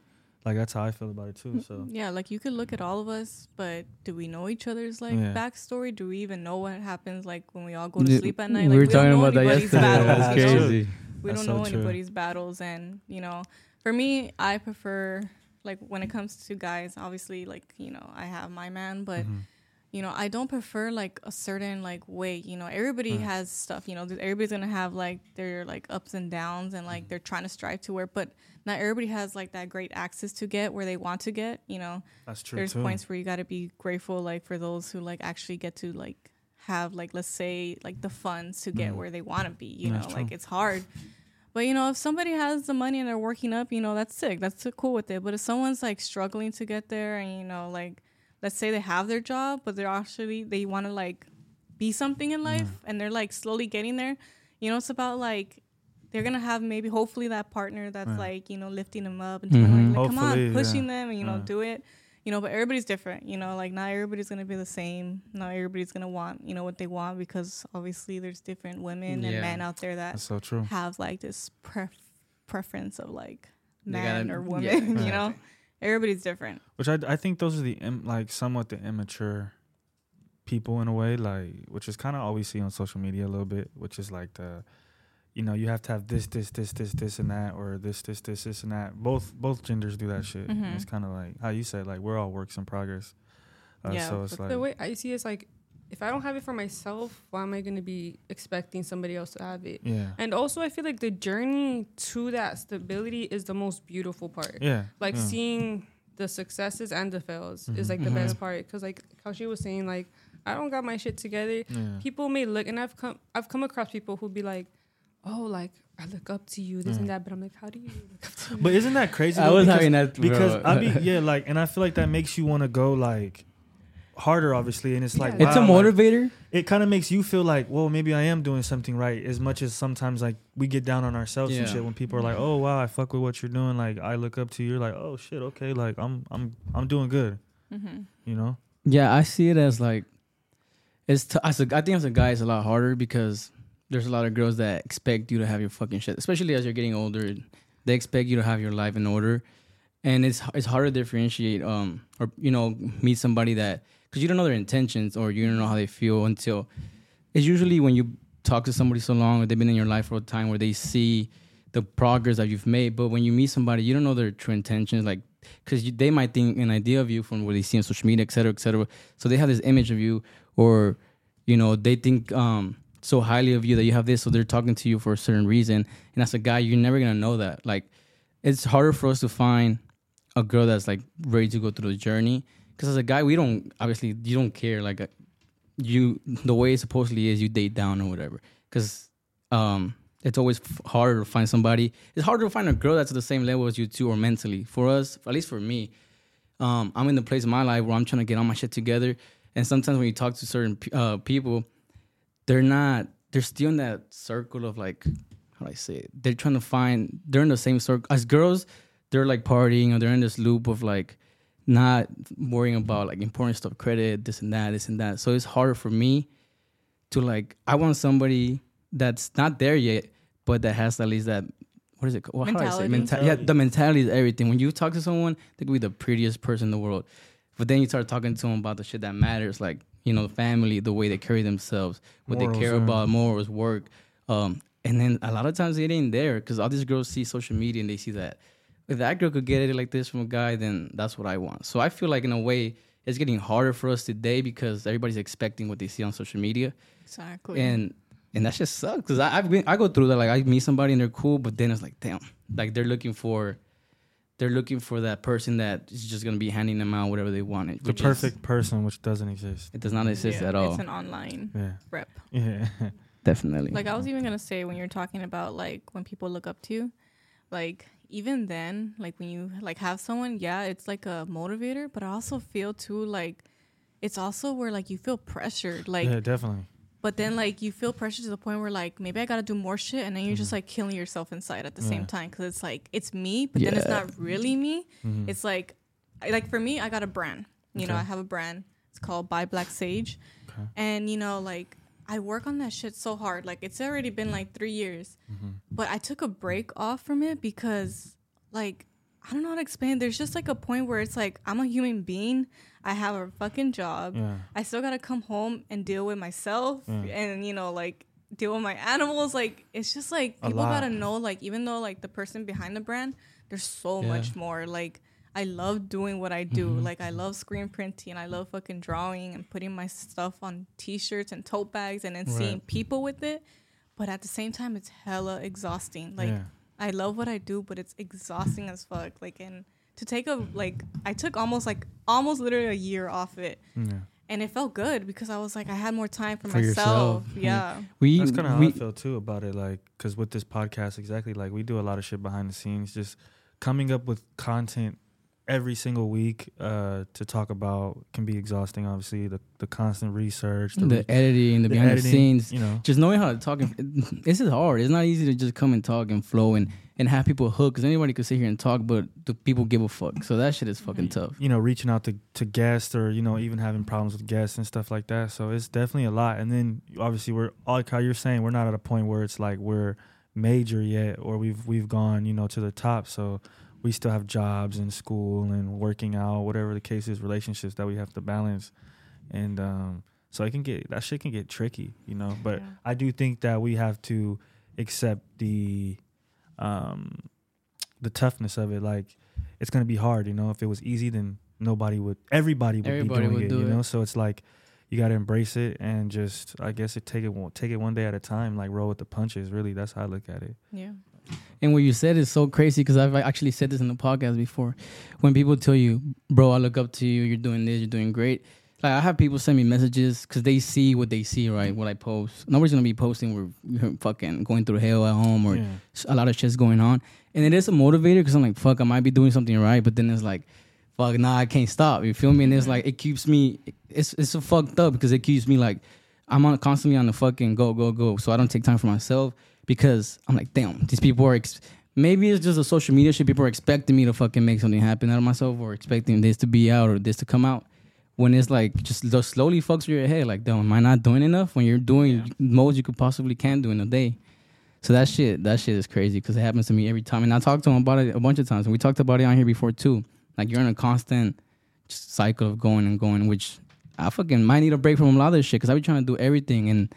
Like that's how I feel about it too. So yeah, like you could look at all of us, but do we know each other's like Yeah. backstory? Do we even know what happens like when we all go to Yeah, sleep at night? we Like, were don't talking about that anybody's yesterday. battles, That's you know? crazy. we That's don't so know true. anybody's battles and you know for me i prefer like when it comes to guys, obviously, like you know, I have my man, but Mm-hmm. you know, I don't prefer like a certain like way. You know, everybody Right. has stuff. You know, everybody's gonna have like their like ups and downs, and Mm-hmm. like they're trying to strive to where, but not everybody has like that great access to get where they want to get. You know, That's true there's too. points where you got to be grateful, like for those who like actually get to like have like let's say like the funds to get Mhm. where they want to be. You That's know, true. like it's hard. But you know, if somebody has the money and they're working up, you know, that's sick. That's cool with it. But if someone's like struggling to get there, and you know, like let's say they have their job, but they're actually they want to like be something in life, and they're like slowly getting there. You know, it's about like they're gonna have maybe hopefully that partner that's Yeah. like you know lifting them up and Mhm. like, come on, yeah. pushing them and you know Yeah. do it. You know, but everybody's different. You know, like not everybody's gonna be the same. Not everybody's gonna want you know what they want because obviously there's different women and men out there that so true. have like this pref- preference of like man gotta- or woman. yeah. you know, everybody's different. Which I I think those are the Im, like somewhat the immature people in a way, like which is kind of all we see on social media a little bit, which is like the, you know, you have to have this this this this this and that or this this this this and that. Both both genders do that shit. Mhm. It's kind of like how you said, like we're all works in progress. Uh, Yeah, so it's but like the way I see it is like, if I don't have it for myself, why am I going to be expecting somebody else to have it? yeah And also, I feel like the journey to that stability is the most beautiful part. yeah Like yeah. seeing the successes and the fails Mhm. is like the Mhm. best part. Because like how she was saying, like I don't got my shit together. yeah. People may look, and I've come, I've come across people who be like, "Oh, like I look up to you, this and that," but I'm like, "How do you look up to me?" But isn't that crazy? I though? was because, having that because bro. I be yeah like, and I feel like that makes you want to go like harder, obviously, and it's like Yeah. it's a wow, like, motivator. it kind of makes you feel like, well, maybe I am doing something right. As much as sometimes like we get down on ourselves and shit when people are like, oh wow, I fuck with what you're doing. Like I look up to you. You're like, oh shit, okay, like I'm I'm I'm doing good. Mm-hmm. You know? Yeah, I see it as like it's. T- as a, I think as a guy, it's a lot harder because there's a lot of girls that expect you to have your fucking shit, especially as you're getting older. They expect you to have your life in order, and it's it's hard to differentiate. Um, or you know, meet somebody that because you don't know their intentions or you don't know how they feel until it's usually when you talk to somebody so long or they've been in your life for a time where they see the progress that you've made. But when you meet somebody, you don't know their true intentions, like because they might think an idea of you from what they see on social media, et cetera, et cetera. So they have this image of you, or you know, they think um, so highly of you that you have this, so they're talking to you for a certain reason. And as a guy, you're never gonna know that. Like, it's harder for us to find a girl that's like ready to go through the journey. Because as a guy, we don't obviously you don't care like uh, you the way it supposedly is you date down or whatever. Because um, it's always harder to find somebody. It's harder to find a girl that's at the same level as you too, or mentally. For us, at least for me, um, I'm in the place in my life where I'm trying to get all my shit together. And sometimes when you talk to certain uh, people, they're not. They're still in that circle of like, how do I say it? They're trying to find. They're in the same circle as girls. They're like partying or they're in this loop of like not worrying about like important stuff, credit, this and that, this and that. So it's harder for me to like. I want somebody that's not there yet, but that has at least that. What is it? called? How do I say? Mentality. Yeah, the mentality is everything. When you talk to someone, they could be the prettiest person in the world, but then you start talking to them about the shit that matters, like you know, family, the way they carry themselves, what Morals, they care yeah. about, morals, work. Um, and then a lot of times it ain't there because all these girls see social media and they see that if that girl could get it like this from a guy, then that's what I want. So I feel like in a way it's getting harder for us today because everybody's expecting what they see on social media, Exactly. and and that just sucks because I've been I go through that like I meet somebody and they're cool, but then it's like damn, like they're looking for. They're looking for that person that is just gonna be handing them out whatever they want. The perfect person, which doesn't exist. It does not exist Yeah, at all. It's an online Yeah. rep. Yeah. Definitely. Like I was even gonna say when you're talking about like when people look up to you, like even then, like when you like have someone, yeah, it's like a motivator, but I also feel too like it's also where like you feel pressured, like yeah, definitely. But then like you feel pressured to the point where like maybe I gotta do more shit, and then you're Mm-hmm. just like killing yourself inside at the Yeah. same time because it's like it's me, but then it's not really me. Mhm. It's like, I- like for me, I got a brand. You know, I have a brand. It's called Buy Black Sage, Okay. and you know, like I work on that shit so hard. Like it's already been like three years, Mhm. but I took a break off from it because, like, I don't know how to explain. There's just like a point where it's like I'm a human being. I have a fucking job. Yeah. I still gotta come home and deal with myself, Yeah. and you know, like deal with my animals. Like it's just like people gotta know, like even though like the person behind the brand, there's so Yeah. much more. Like I love doing what I do. Mhm. Like I love screen printing. I love fucking drawing and putting my stuff on t-shirts and tote bags and then seeing people with it. But at the same time, it's hella exhausting. Like. I love what I do, but it's exhausting as fuck. Like and to take a like I took almost like almost literally a year off it. yeah. And it felt good because I was like I had more time for, For myself. yourself. Yeah. We That's kind of how we I feel too about it. Like, because with this podcast, exactly, like we do a lot of shit behind the scenes, just coming up with content every single week uh, to talk about can be exhausting. Obviously, the the constant research, the, the re- editing, the, the behind editing, the scenes, you know. just knowing how to talk. And, this is hard. It's not easy to just come and talk and flow and and have people hook. Because anybody could sit here and talk, but the people give a fuck. So that shit is fucking tough. you know, reaching out to, to guests or, you know, even having problems with guests and stuff like that. So it's definitely a lot. And then obviously we're like how you're saying, we're not at a point where it's like we're major yet or we've we've gone, you know, to the top. So we still have jobs and school and working out, whatever the case is, relationships that we have to balance. And um so it can get that shit can get tricky, you know. But Yeah. I do think that we have to accept the um the toughness of it. Like it's gonna be hard, you know. If it was easy, then nobody would. Everybody would Everybody be doing would it, do you it. know. So it's like you gotta embrace it and just, I guess, it take it one take it one day at a time. Like roll with the punches. Really, that's how I look at it. Yeah. And what you said is so crazy because I've actually said this in the podcast before. When people tell you, "Bro, I look up to you. You're doing this. You're doing great." Like I have people send me messages because they see what they see, right? What I post. Nobody's gonna be posting we're, fucking going through hell at home or Yeah. a lot of shit's going on. And it is a motivator because I'm like, fuck, I might be doing something right, but then it's like, fuck, nah, I can't stop. You feel me? And it's like it keeps me. It's it's so fucked up because it keeps me like I'm on constantly on the fucking go go go. So I don't take time for myself because I'm like, damn, these people are. Ex- Maybe it's just a social media shit. People are expecting me to fucking make something happen out of myself, or expecting this to be out or this to come out. When it's like just the slowly fucks with your head, like, damn, am I not doing enough? When you're doing Yeah. most you could possibly can do in a day. So that shit, that shit is crazy because it happens to me every time. And I talked to him about it a bunch of times. And we talked about it on here before too. Like you're in a constant just cycle of going and going, which I fucking might need a break from a lot of this shit because I be trying to do everything and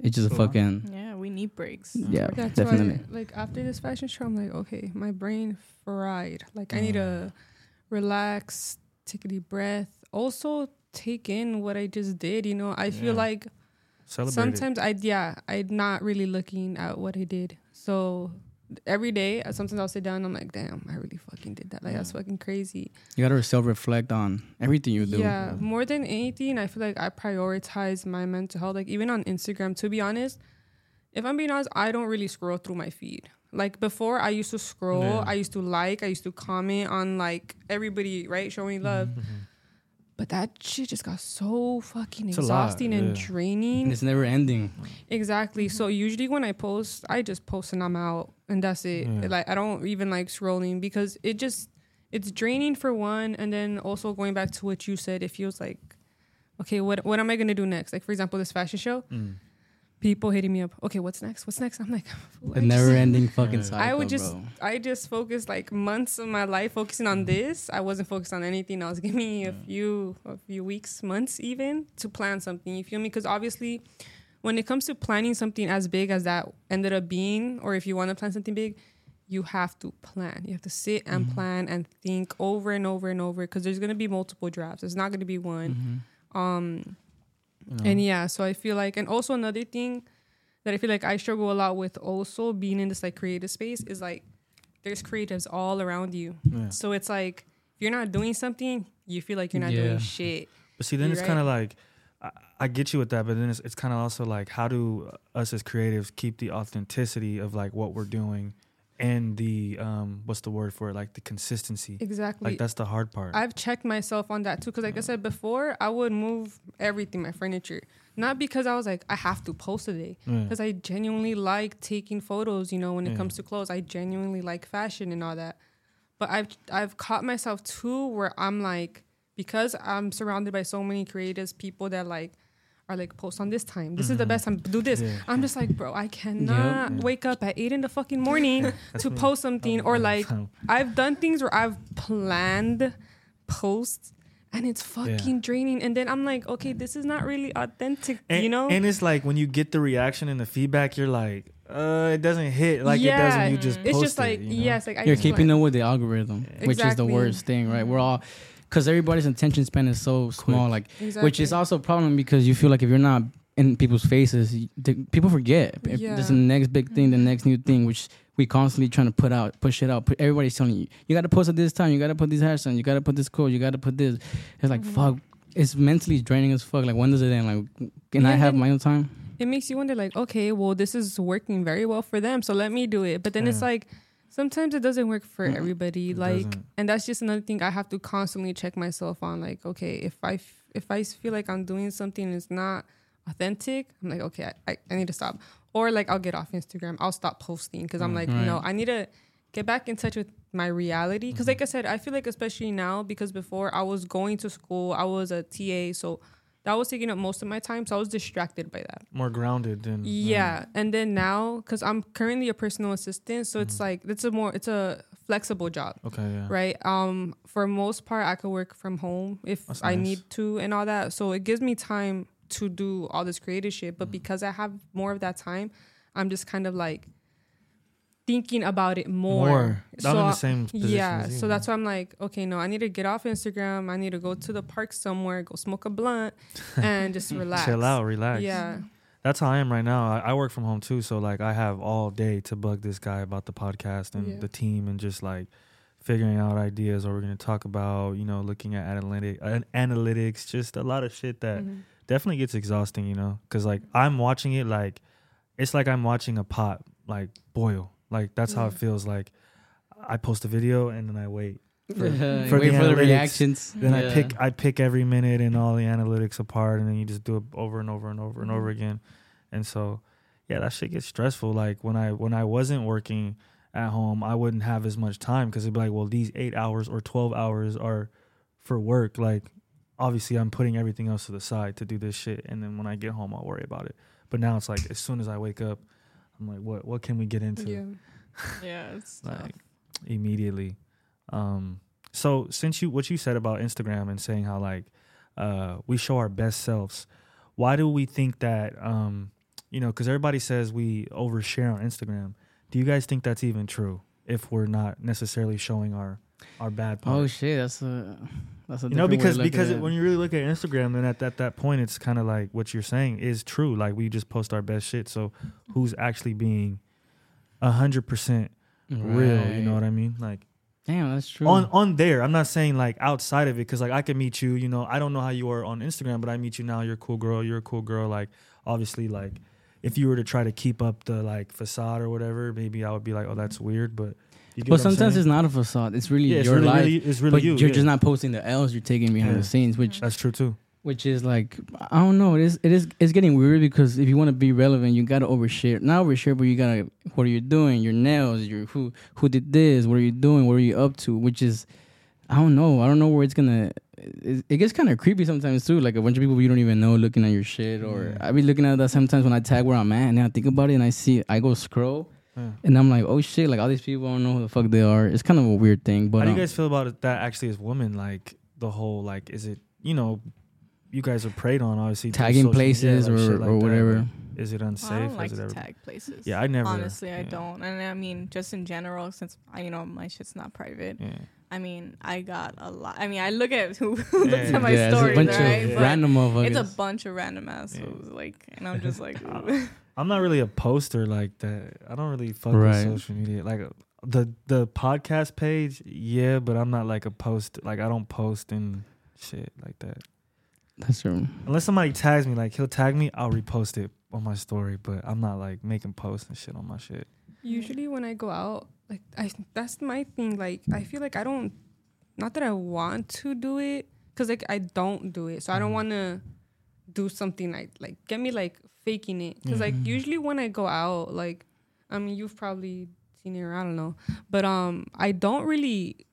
it's just a fucking Yeah, we need breaks. yeah, That's definitely. why, like after this fashion show, I'm like, okay, my brain fried. Like I need to relax, take a deep breath. Also, take in what I just did. You know, I feel like Celebrate sometimes I yeah, I'm not really looking at what I did. So every day, uh, sometimes I'll sit down. and I'm like, damn, I really fucking did that. Like that's Yeah. fucking crazy. You gotta self reflect on everything you do. Yeah, more than anything, I feel like I prioritize my mental health. Like even on Instagram, to be honest, if I'm being honest, I don't really scroll through my feed. Like before, I used to scroll, Yeah. I used to like, I used to comment on like everybody, right, showing love. it. Mhm. But that shit just got so fucking It's a lot, exhausting and yeah. draining. And it's never ending. Exactly. So usually when I post, I just post and I'm out, and that's it. Yeah. Like I don't even like scrolling because it just it's draining for one, and then also going back to what you said, it feels like, okay, what what am I gonna do next? Like for example, this fashion show, Mm. People hitting me up. Okay, what's next? What's next? I'm like, a never ending fucking Yeah. cycle. I would just bro. I just focused like months of my life focusing on this. I wasn't focused on anything else. Give me a few a few weeks, months even to plan something. You feel me? Because obviously, when it comes to planning something as big as that ended up being, or if you want to plan something big, you have to plan. You have to sit and Mm-hmm. plan and think over and over and over because there's gonna be multiple drafts. It's not gonna be one. Mhm. Um, You know? and yeah, so I feel like, and also another thing that I feel like I struggle a lot with, also being in this like creative space, is like there's creatives all around you. Yeah. So it's like if you're not doing something, you feel like you're not Yeah. doing shit. But see, then You're it's right. kind of like I, I get you with that, but then it's, it's kind of also like how do us as creatives keep the authenticity of like what we're doing and the um what's the word for it like the consistency. Exactly. Like that's the hard part. I've checked myself on that too, because like I said before, I would move everything, my furniture, not because I was like I have to post today, Yeah. because I genuinely like taking photos. You know, when it Yeah. comes to clothes, I genuinely like fashion and all that. But I've I've caught myself too where I'm like because I'm surrounded by so many creatives, people that like are like post on this time. This is the Mhm. best time. To do this. Yeah. I'm just like, bro, I cannot Yeah. wake up at eight in the fucking morning to post something Oh, or like. I've done things where I've planned posts and it's fucking draining. And then I'm like, okay, this is not really authentic, and, you know? and it's like when you get the reaction and the feedback, you're like, uh, it doesn't hit like it does when you just it's post just like it, you know? yes, like I You're just keeping like, up with the algorithm, Yeah. which is the worst thing, right? We're all because everybody's attention span is so small, like exactly. which is also a problem because you feel like if you're not in people's faces, the, people forget. If Yeah. There's the next big thing, the next new thing, which we constantly trying to put out, push it out. Put, everybody's telling you, you got to post at this time, you got to put these hashtags, on, you got to put this code, you got to put this. It's like Mhm. fuck. It's mentally draining as fuck. Like when does it end? Like can I have my own time? it makes you wonder like okay well this is working very well for them so let me do it but then it's like sometimes it doesn't work for Mm. everybody It like doesn't. and that's just another thing i have to constantly check myself on like okay if i f- if i feel like i'm doing something that's not authentic i'm like okay i, I, I need to stop or like i'll get off instagram i'll stop posting because i'm Mm. like Right. no i need to get back in touch with my reality because Mhm. like i said i feel like especially now because before i was going to school i was a ta so that was taking up most of my time so i was distracted by that more grounded than yeah, and then now because I'm currently a personal assistant, so it's Mhm. like it's a more it's a flexible job, Okay, yeah. right? Um, for most part, I could work from home if That's I nice. need to and all that. So it gives me time to do all this creative shit. But Mhm. because I have more of that time, I'm just kind of like thinking about it more. More. I'm So in the same position. yeah, so that's why I'm like, okay, no, I need to get off Instagram. I need to go to the park somewhere, go smoke a blunt, and just relax. chill out, relax. Yeah. That's how I am right now. I, I work from home too, so like I have all day to bug this guy about the podcast and Yeah. the team and just like figuring out ideas what we're gonna talk about. You know, looking at analytic uh, analytics, just a lot of shit that Mhm. definitely gets exhausting. You know, because like I'm watching it like it's like I'm watching a pot like boil. Like that's how it feels. Like I post a video and then I wait. For- for, for wait the for the reactions. Then I pick I pick every minute and all the analytics apart, and then you just do it over and over and over and over Mhm. again. And so, yeah, that shit gets stressful. Like when I when I wasn't working at home, I wouldn't have as much time because it'd be like, well, these eight hours or twelve hours are for work. Like, obviously, I'm putting everything else to the side to do this shit, and then when I get home, I'll worry about it. But now it's like as soon as I wake up, I'm like, what what can we get into? Yeah. Yeah, it's tough. like immediately. Um, so since you what you said about Instagram and saying how like uh, we show our best selves, why do we think that? Um, you know, because everybody says we overshare on Instagram. Do you guys think that's even true? If we're not necessarily showing our our bad parts? Oh shit, that's a that's a you know, because because it, when you really look at Instagram, then at that that point, it's kind of like what you're saying is true. Like we just post our best shit. So who's actually being a hundred percent real? You know what I mean? Like Damn, that's true. on on there. I'm not saying like outside of it because like I can meet you. You know, I don't know how you are on Instagram, but I meet you now. You're a cool girl. You're a cool girl. Like obviously, like if you were to try to keep up the like facade or whatever, maybe I would be like, oh, that's weird. But but sometimes it's not a facade. It's really yeah, it's your really, life. really, it's really but you. you're yeah. just not posting the L's you're taking behind Yeah. the scenes, which That's true too. which is like I don't know. It is it is it's getting weird because if you want to be relevant, you gotta overshare. Not overshare, but you gotta what are you doing? Your nails. Your who who did this? What are you doing? What are you up to? Which is I don't know. I don't know where it's gonna. It, it gets kind of creepy sometimes too. Like a bunch of people you don't even know looking at your shit, or. I be looking at that sometimes when I tag where I'm at, and then I think about it, and I see I go scroll, Yeah. and I'm like, oh shit! Like all these people, I don't know who the fuck they are. It's kind of a weird thing, but how do you um, guys feel about it, that actually as women? Like the whole like, is it you know, you guys are preyed on obviously tagging social media, places like, or like or whatever. Like, is it unsafe? I don't like is it to ever? tag places. Yeah, I never. Honestly, I don't. And I mean, just in general, since I, you know my shit's not private. Yeah. I mean, I got a lot. I mean, I look at who, who looks Yeah, at my yeah, it's stories, a bunch right? of But random motherfuckers. it's a bunch of random assholes, like, and I'm just like, ooh. I'm not really a poster like that. I don't really fuck Right. with social media. Like the the podcast page, yeah, but I'm not like a post. Like I don't post and shit like that. That's true. Unless somebody tags me, like he'll tag me, I'll repost it on my story. But I'm not like making posts and shit on my shit. Usually when I go out, like I that's my thing. Like I feel like I don't, not that I want to do it, cause like I don't do it. So I don't Mhm. want to do something like like get me like faking it. Cause Yeah. like Mhm. usually when I go out, like I mean you've probably seen it or I don't know, but um I don't really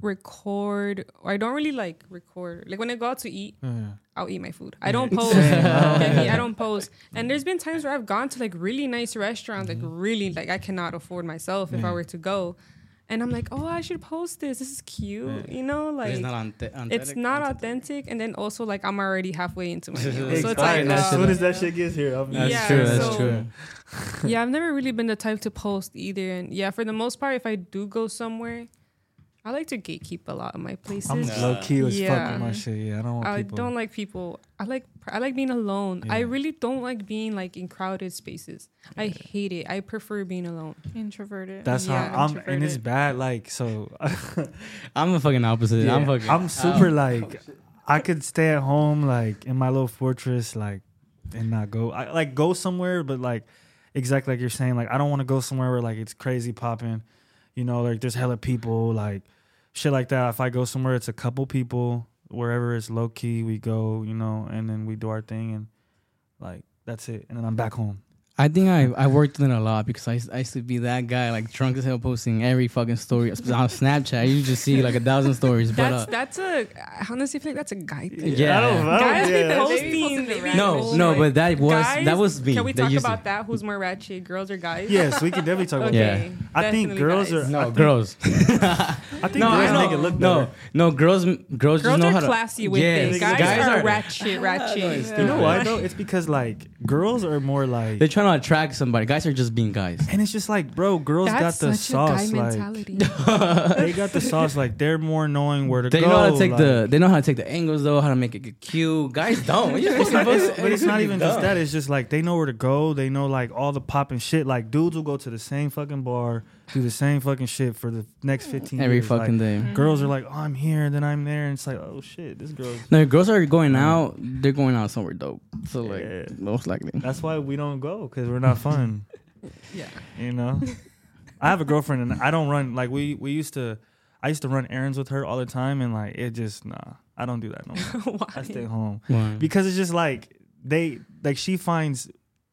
record or I don't really like record. Like when I go out to eat, Yeah. I'll eat my food. I don't post. I don't post. And there's been times where I've gone to like really nice restaurants, like really like I cannot afford myself if I were to go. And I'm like, oh, I should post this. This is cute, you know, like it's not on it's not authentic and then also like i'm already halfway into my meal so it's like That's as soon um, as that shit gets here, I'm That's Yeah, true. That's so- true. yeah i've never really been the type to post either and yeah for the most part if i do go somewhere i like to gatekeep a lot of my places I'm Nah. low key as fuck Yeah. with my shit. Yeah, I don't want i people. don't like people i like i like being alone i really don't like being like in crowded spaces i hate it i prefer being alone Introverted. That's Yeah, how I'm, and it's bad. Like so, I'm the fucking opposite. yeah, I'm fucking. I'm super um, like, oh, I could stay at home like in my little fortress like, and not go. I like go somewhere, but like exactly like you're saying. Like I don't want to go somewhere where like it's crazy popping. You know, like there's hella people, like shit like that. If I go somewhere, it's a couple people. Wherever it's low key, we go. You know, and then we do our thing, and like that's it. And then I'm back home. I think I I worked in it a lot because I used, I used to be that guy like drunk as hell posting every fucking story on Snapchat. You just see like a thousand stories, but that's uh, that's a i honestly feel like that's a guy thing Yeah. I don't, I don't, Guys yeah. be posting, They posting they the be no, no, shit. but that was Guys, that was me. Can we talk used to- about that? Who's more ratchet, girls or guys? Yes, we can definitely talk about that. Okay. I think girls guys. are- No, think- girls. I think no, girls I make it look no, better. no, girls. Girls, Girls just know are how to. classy with Yes, things. Guys, guys are, are- ratchet, ratchet. You know why though? It's because like girls are more like, They're trying to attract somebody. Guys are just being guys. and it's just like, bro, girls That's got the such a guy sauce. Like they got the sauce. Like they're more knowing where to They go. They know how to take like- the. They know how to take the angles though. How to make it get cute. Guys don't. You're supposed But it's, but it's not even just that. It's just like they know where to go. They know like all the popping shit. Like dudes will go to the same fucking bar, do the same fucking shit for the next mm. fifteen Every years. fucking Like, day. Mm. Girls are like, oh, I'm here, and then I'm there, and it's like, oh shit, this girl. No, girls are going out. They're going out somewhere dope. So like, Yeah. most likely. That's why we don't go because we're not fun. yeah. You know, I have a girlfriend and I don't run like we we used to. I used to run errands with her all the time, and like it just nah. I don't do that no more. I stay home Why? because it's just like they like she finds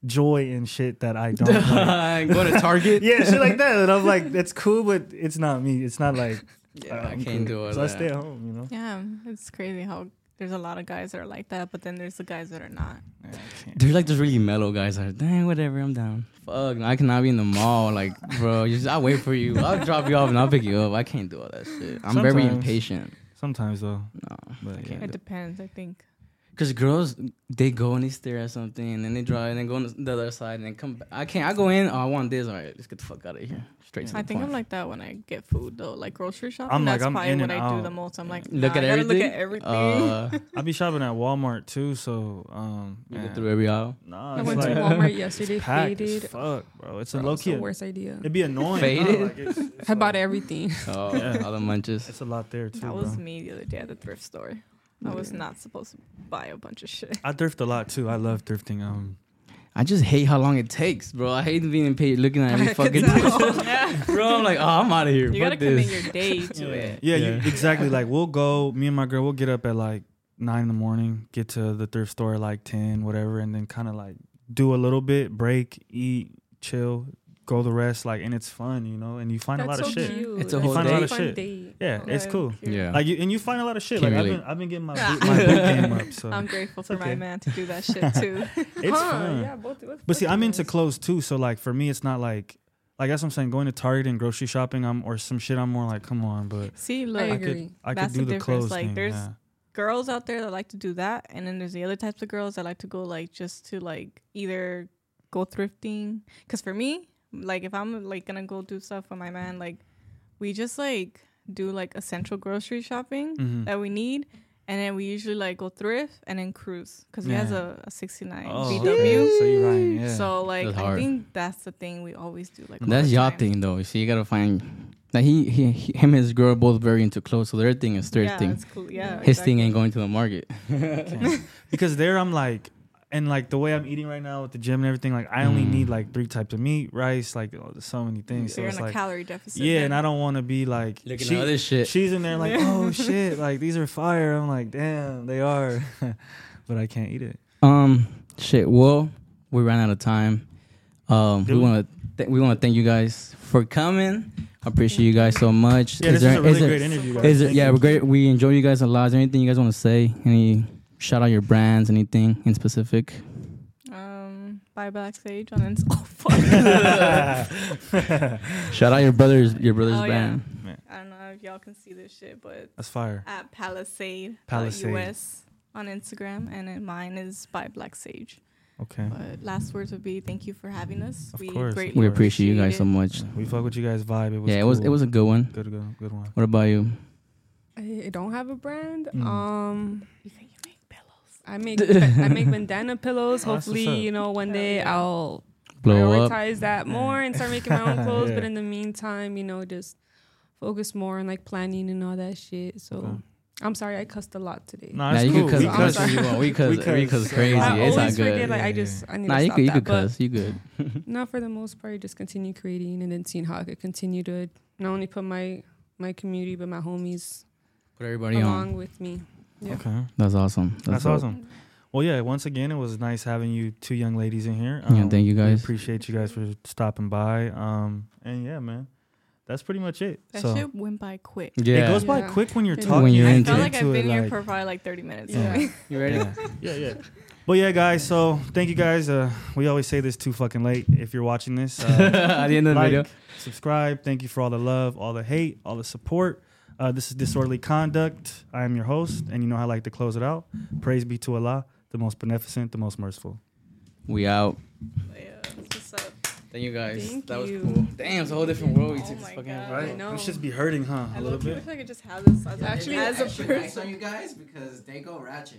joy in shit that I don't. like. Go to Target. yeah, shit like that. And I'm like, that's cool, but it's not me. It's not like Yeah, I I'm can't cool. do it. So I stay at home. You know. Yeah, it's crazy how there's a lot of guys that are like that, but then there's the guys that are not. Yeah, I. There's like those really mellow guys that are, dang, whatever, I'm down. Fuck, I cannot be in the mall. Like, bro, just, I'll wait for you. I'll drop you off and I'll pick you up. I can't do all that shit. I'm very impatient. Sometimes though, No. but yeah. It depends, I think. Because girls, they go and they stare at something and then they drive and then go on the other side and then come back. I can't, I go in, oh, I want this. All right, let's get the fuck out of here. Straight to I the think point. I'm like that when I get food though, like grocery shopping. I'm like, that's I'm probably in what and I do the most. I'm like, look nah, at I everything. Look at everything. Uh, I be shopping at Walmart too, so um, you go through every aisle. Nah, I it's went to Walmart yesterday, packed as faded. fuck, bro. It's a Bro, low it's key. the worst idea. It'd be annoying. Faded? Huh? Like, it's, it's I bought everything. Oh, Yeah. all the munches. It's a lot there too, that bro. was me the other day at the thrift store. I was not supposed to buy a bunch of shit. I thrift a lot too. I love thrifting. Um, I just hate how long it takes, bro. I hate being impatient looking at every I could fucking tell. yeah. bro. I'm like, oh, I'm out of here. You Fuck gotta commit your day to it. yeah, Yeah. You, exactly. Like we'll go. Me and my girl, we'll get up at like nine in the morning, get to the thrift store at like ten, whatever, and then kind of like do a little bit, break, eat, chill, go the rest. Like, and it's fun, you know. And you find That's a lot so of shit. cute. It's a That's whole such day. of shit. date. Yeah, it's oh, cool. Yeah. Like you, and you find a lot of shit. Can't like I've been, I've been getting my boot, my boot game up. So I'm grateful It's for okay. my man to do that shit too. it's Huh, fun. Yeah, both, both, But see, I'm into clothes too. So like for me, it's not like like that's what I'm saying. Going to Target and grocery shopping, I'm or some shit. I'm more like, come on, but See, look, I I could I That's could do the the, difference, clothes like, thing. there's- yeah. girls out there that like to do that, and then there's the other types of girls that like to go like just to like either go thrifting. Cause for me, like if I'm like gonna go do stuff for my man, like we just like do like essential grocery shopping Mhm. that we need. And then we usually like go thrift and then cruise because he has a, a 69 Oh, VW. okay. So you're right. Yeah. So like That's I hard. think that's the thing we always do. Like all That's the y'all time. thing though. So you gotta find that he, he, he him and his girl are both very into clothes, so their thing is Yeah, thrifting. it's cool. Yeah, his thing exactly. ain't going to the market. Because there I'm like, and like the way I'm eating right now with the gym and everything, like I only Mm. need like three types of meat, rice, like oh, there's so many things. So So you're it's in a like, calorie deficit. yeah, then. and I don't want to be like Looking she- at other shit. she's in there like, oh shit, like these are fire. I'm like, damn, they are, but I can't eat it. Um, shit. Well, we ran out of time. Um, Did we we? want to th- we want to thank you guys for coming. I appreciate you guys so much. Yeah, this is a really great interview. Guys. Is there, yeah, you. we're great. We enjoy you guys a lot. Is there anything you guys want to say? Any shout out your brands? Anything in specific? Um, by Black Sage on Insta. Oh fuck. Shout out your brothers, your brothers Oh, yeah. band. I don't know if y'all can see this shit, but That's fire. at Palisade, Palisade. Uh, US on Instagram, and then mine is by Black Sage. Okay. But last words would be thank you for having us. Of we course, greatly We appreciate you guys so much. Yeah, we fuck with you guys vibe. It was yeah, it was it was a good one. good, good, good one. What about you? I, I don't have a brand. Mm. Um, You think you make pillows? I make I make bandana pillows. Oh, Hopefully, you know, one day yeah. I'll Blow up. prioritize that more and start making my own clothes. But in the meantime, you know, just focus more on like planning and all that shit. So Okay. I'm sorry I cussed a lot today. Nah, Nah, you cool. can cuss We cuss. you want. We cuss. We We cuss. cuss crazy. I It's not always forget. good. Like I Yeah, just I need Nah, to you stop could you that. could cuss. You good. no, for the most part, just continue creating and then seeing how I could continue to not only put my my community but my homies Put everybody along on. with me. Yeah. Okay. That's awesome. That's dope. awesome. Well, yeah. Once again, it was nice having you two young ladies in here. Yeah, thank you guys. appreciate you guys for stopping by. Um, and yeah, man, that's pretty much it. That so shit went by quick. Yeah. it goes by quick when you're When talking. you're I into felt it. like I've been here like- for probably like 30 minutes. Yeah. You ready? Yeah, yeah, yeah. But yeah, guys. So thank you guys. Uh, we always say this too fucking late. If you're watching this, uh, At the end of the like, video. subscribe. Thank you for all the love, all the hate, all the support. Uh, this is Disorderly Conduct. I am your host, and you know how I like to close it out. Praise be to Allah, the most beneficent, the most merciful. We out. Yeah, what's up? Thank you guys. Thank that you. was cool. Damn, it's a whole different world. We Oh took this fucking God. Right? I know. It should be hurting, huh? I A little look, bit. wish I could just have this as, Actually, a, as a Extra person. nice on you guys because they go ratchet.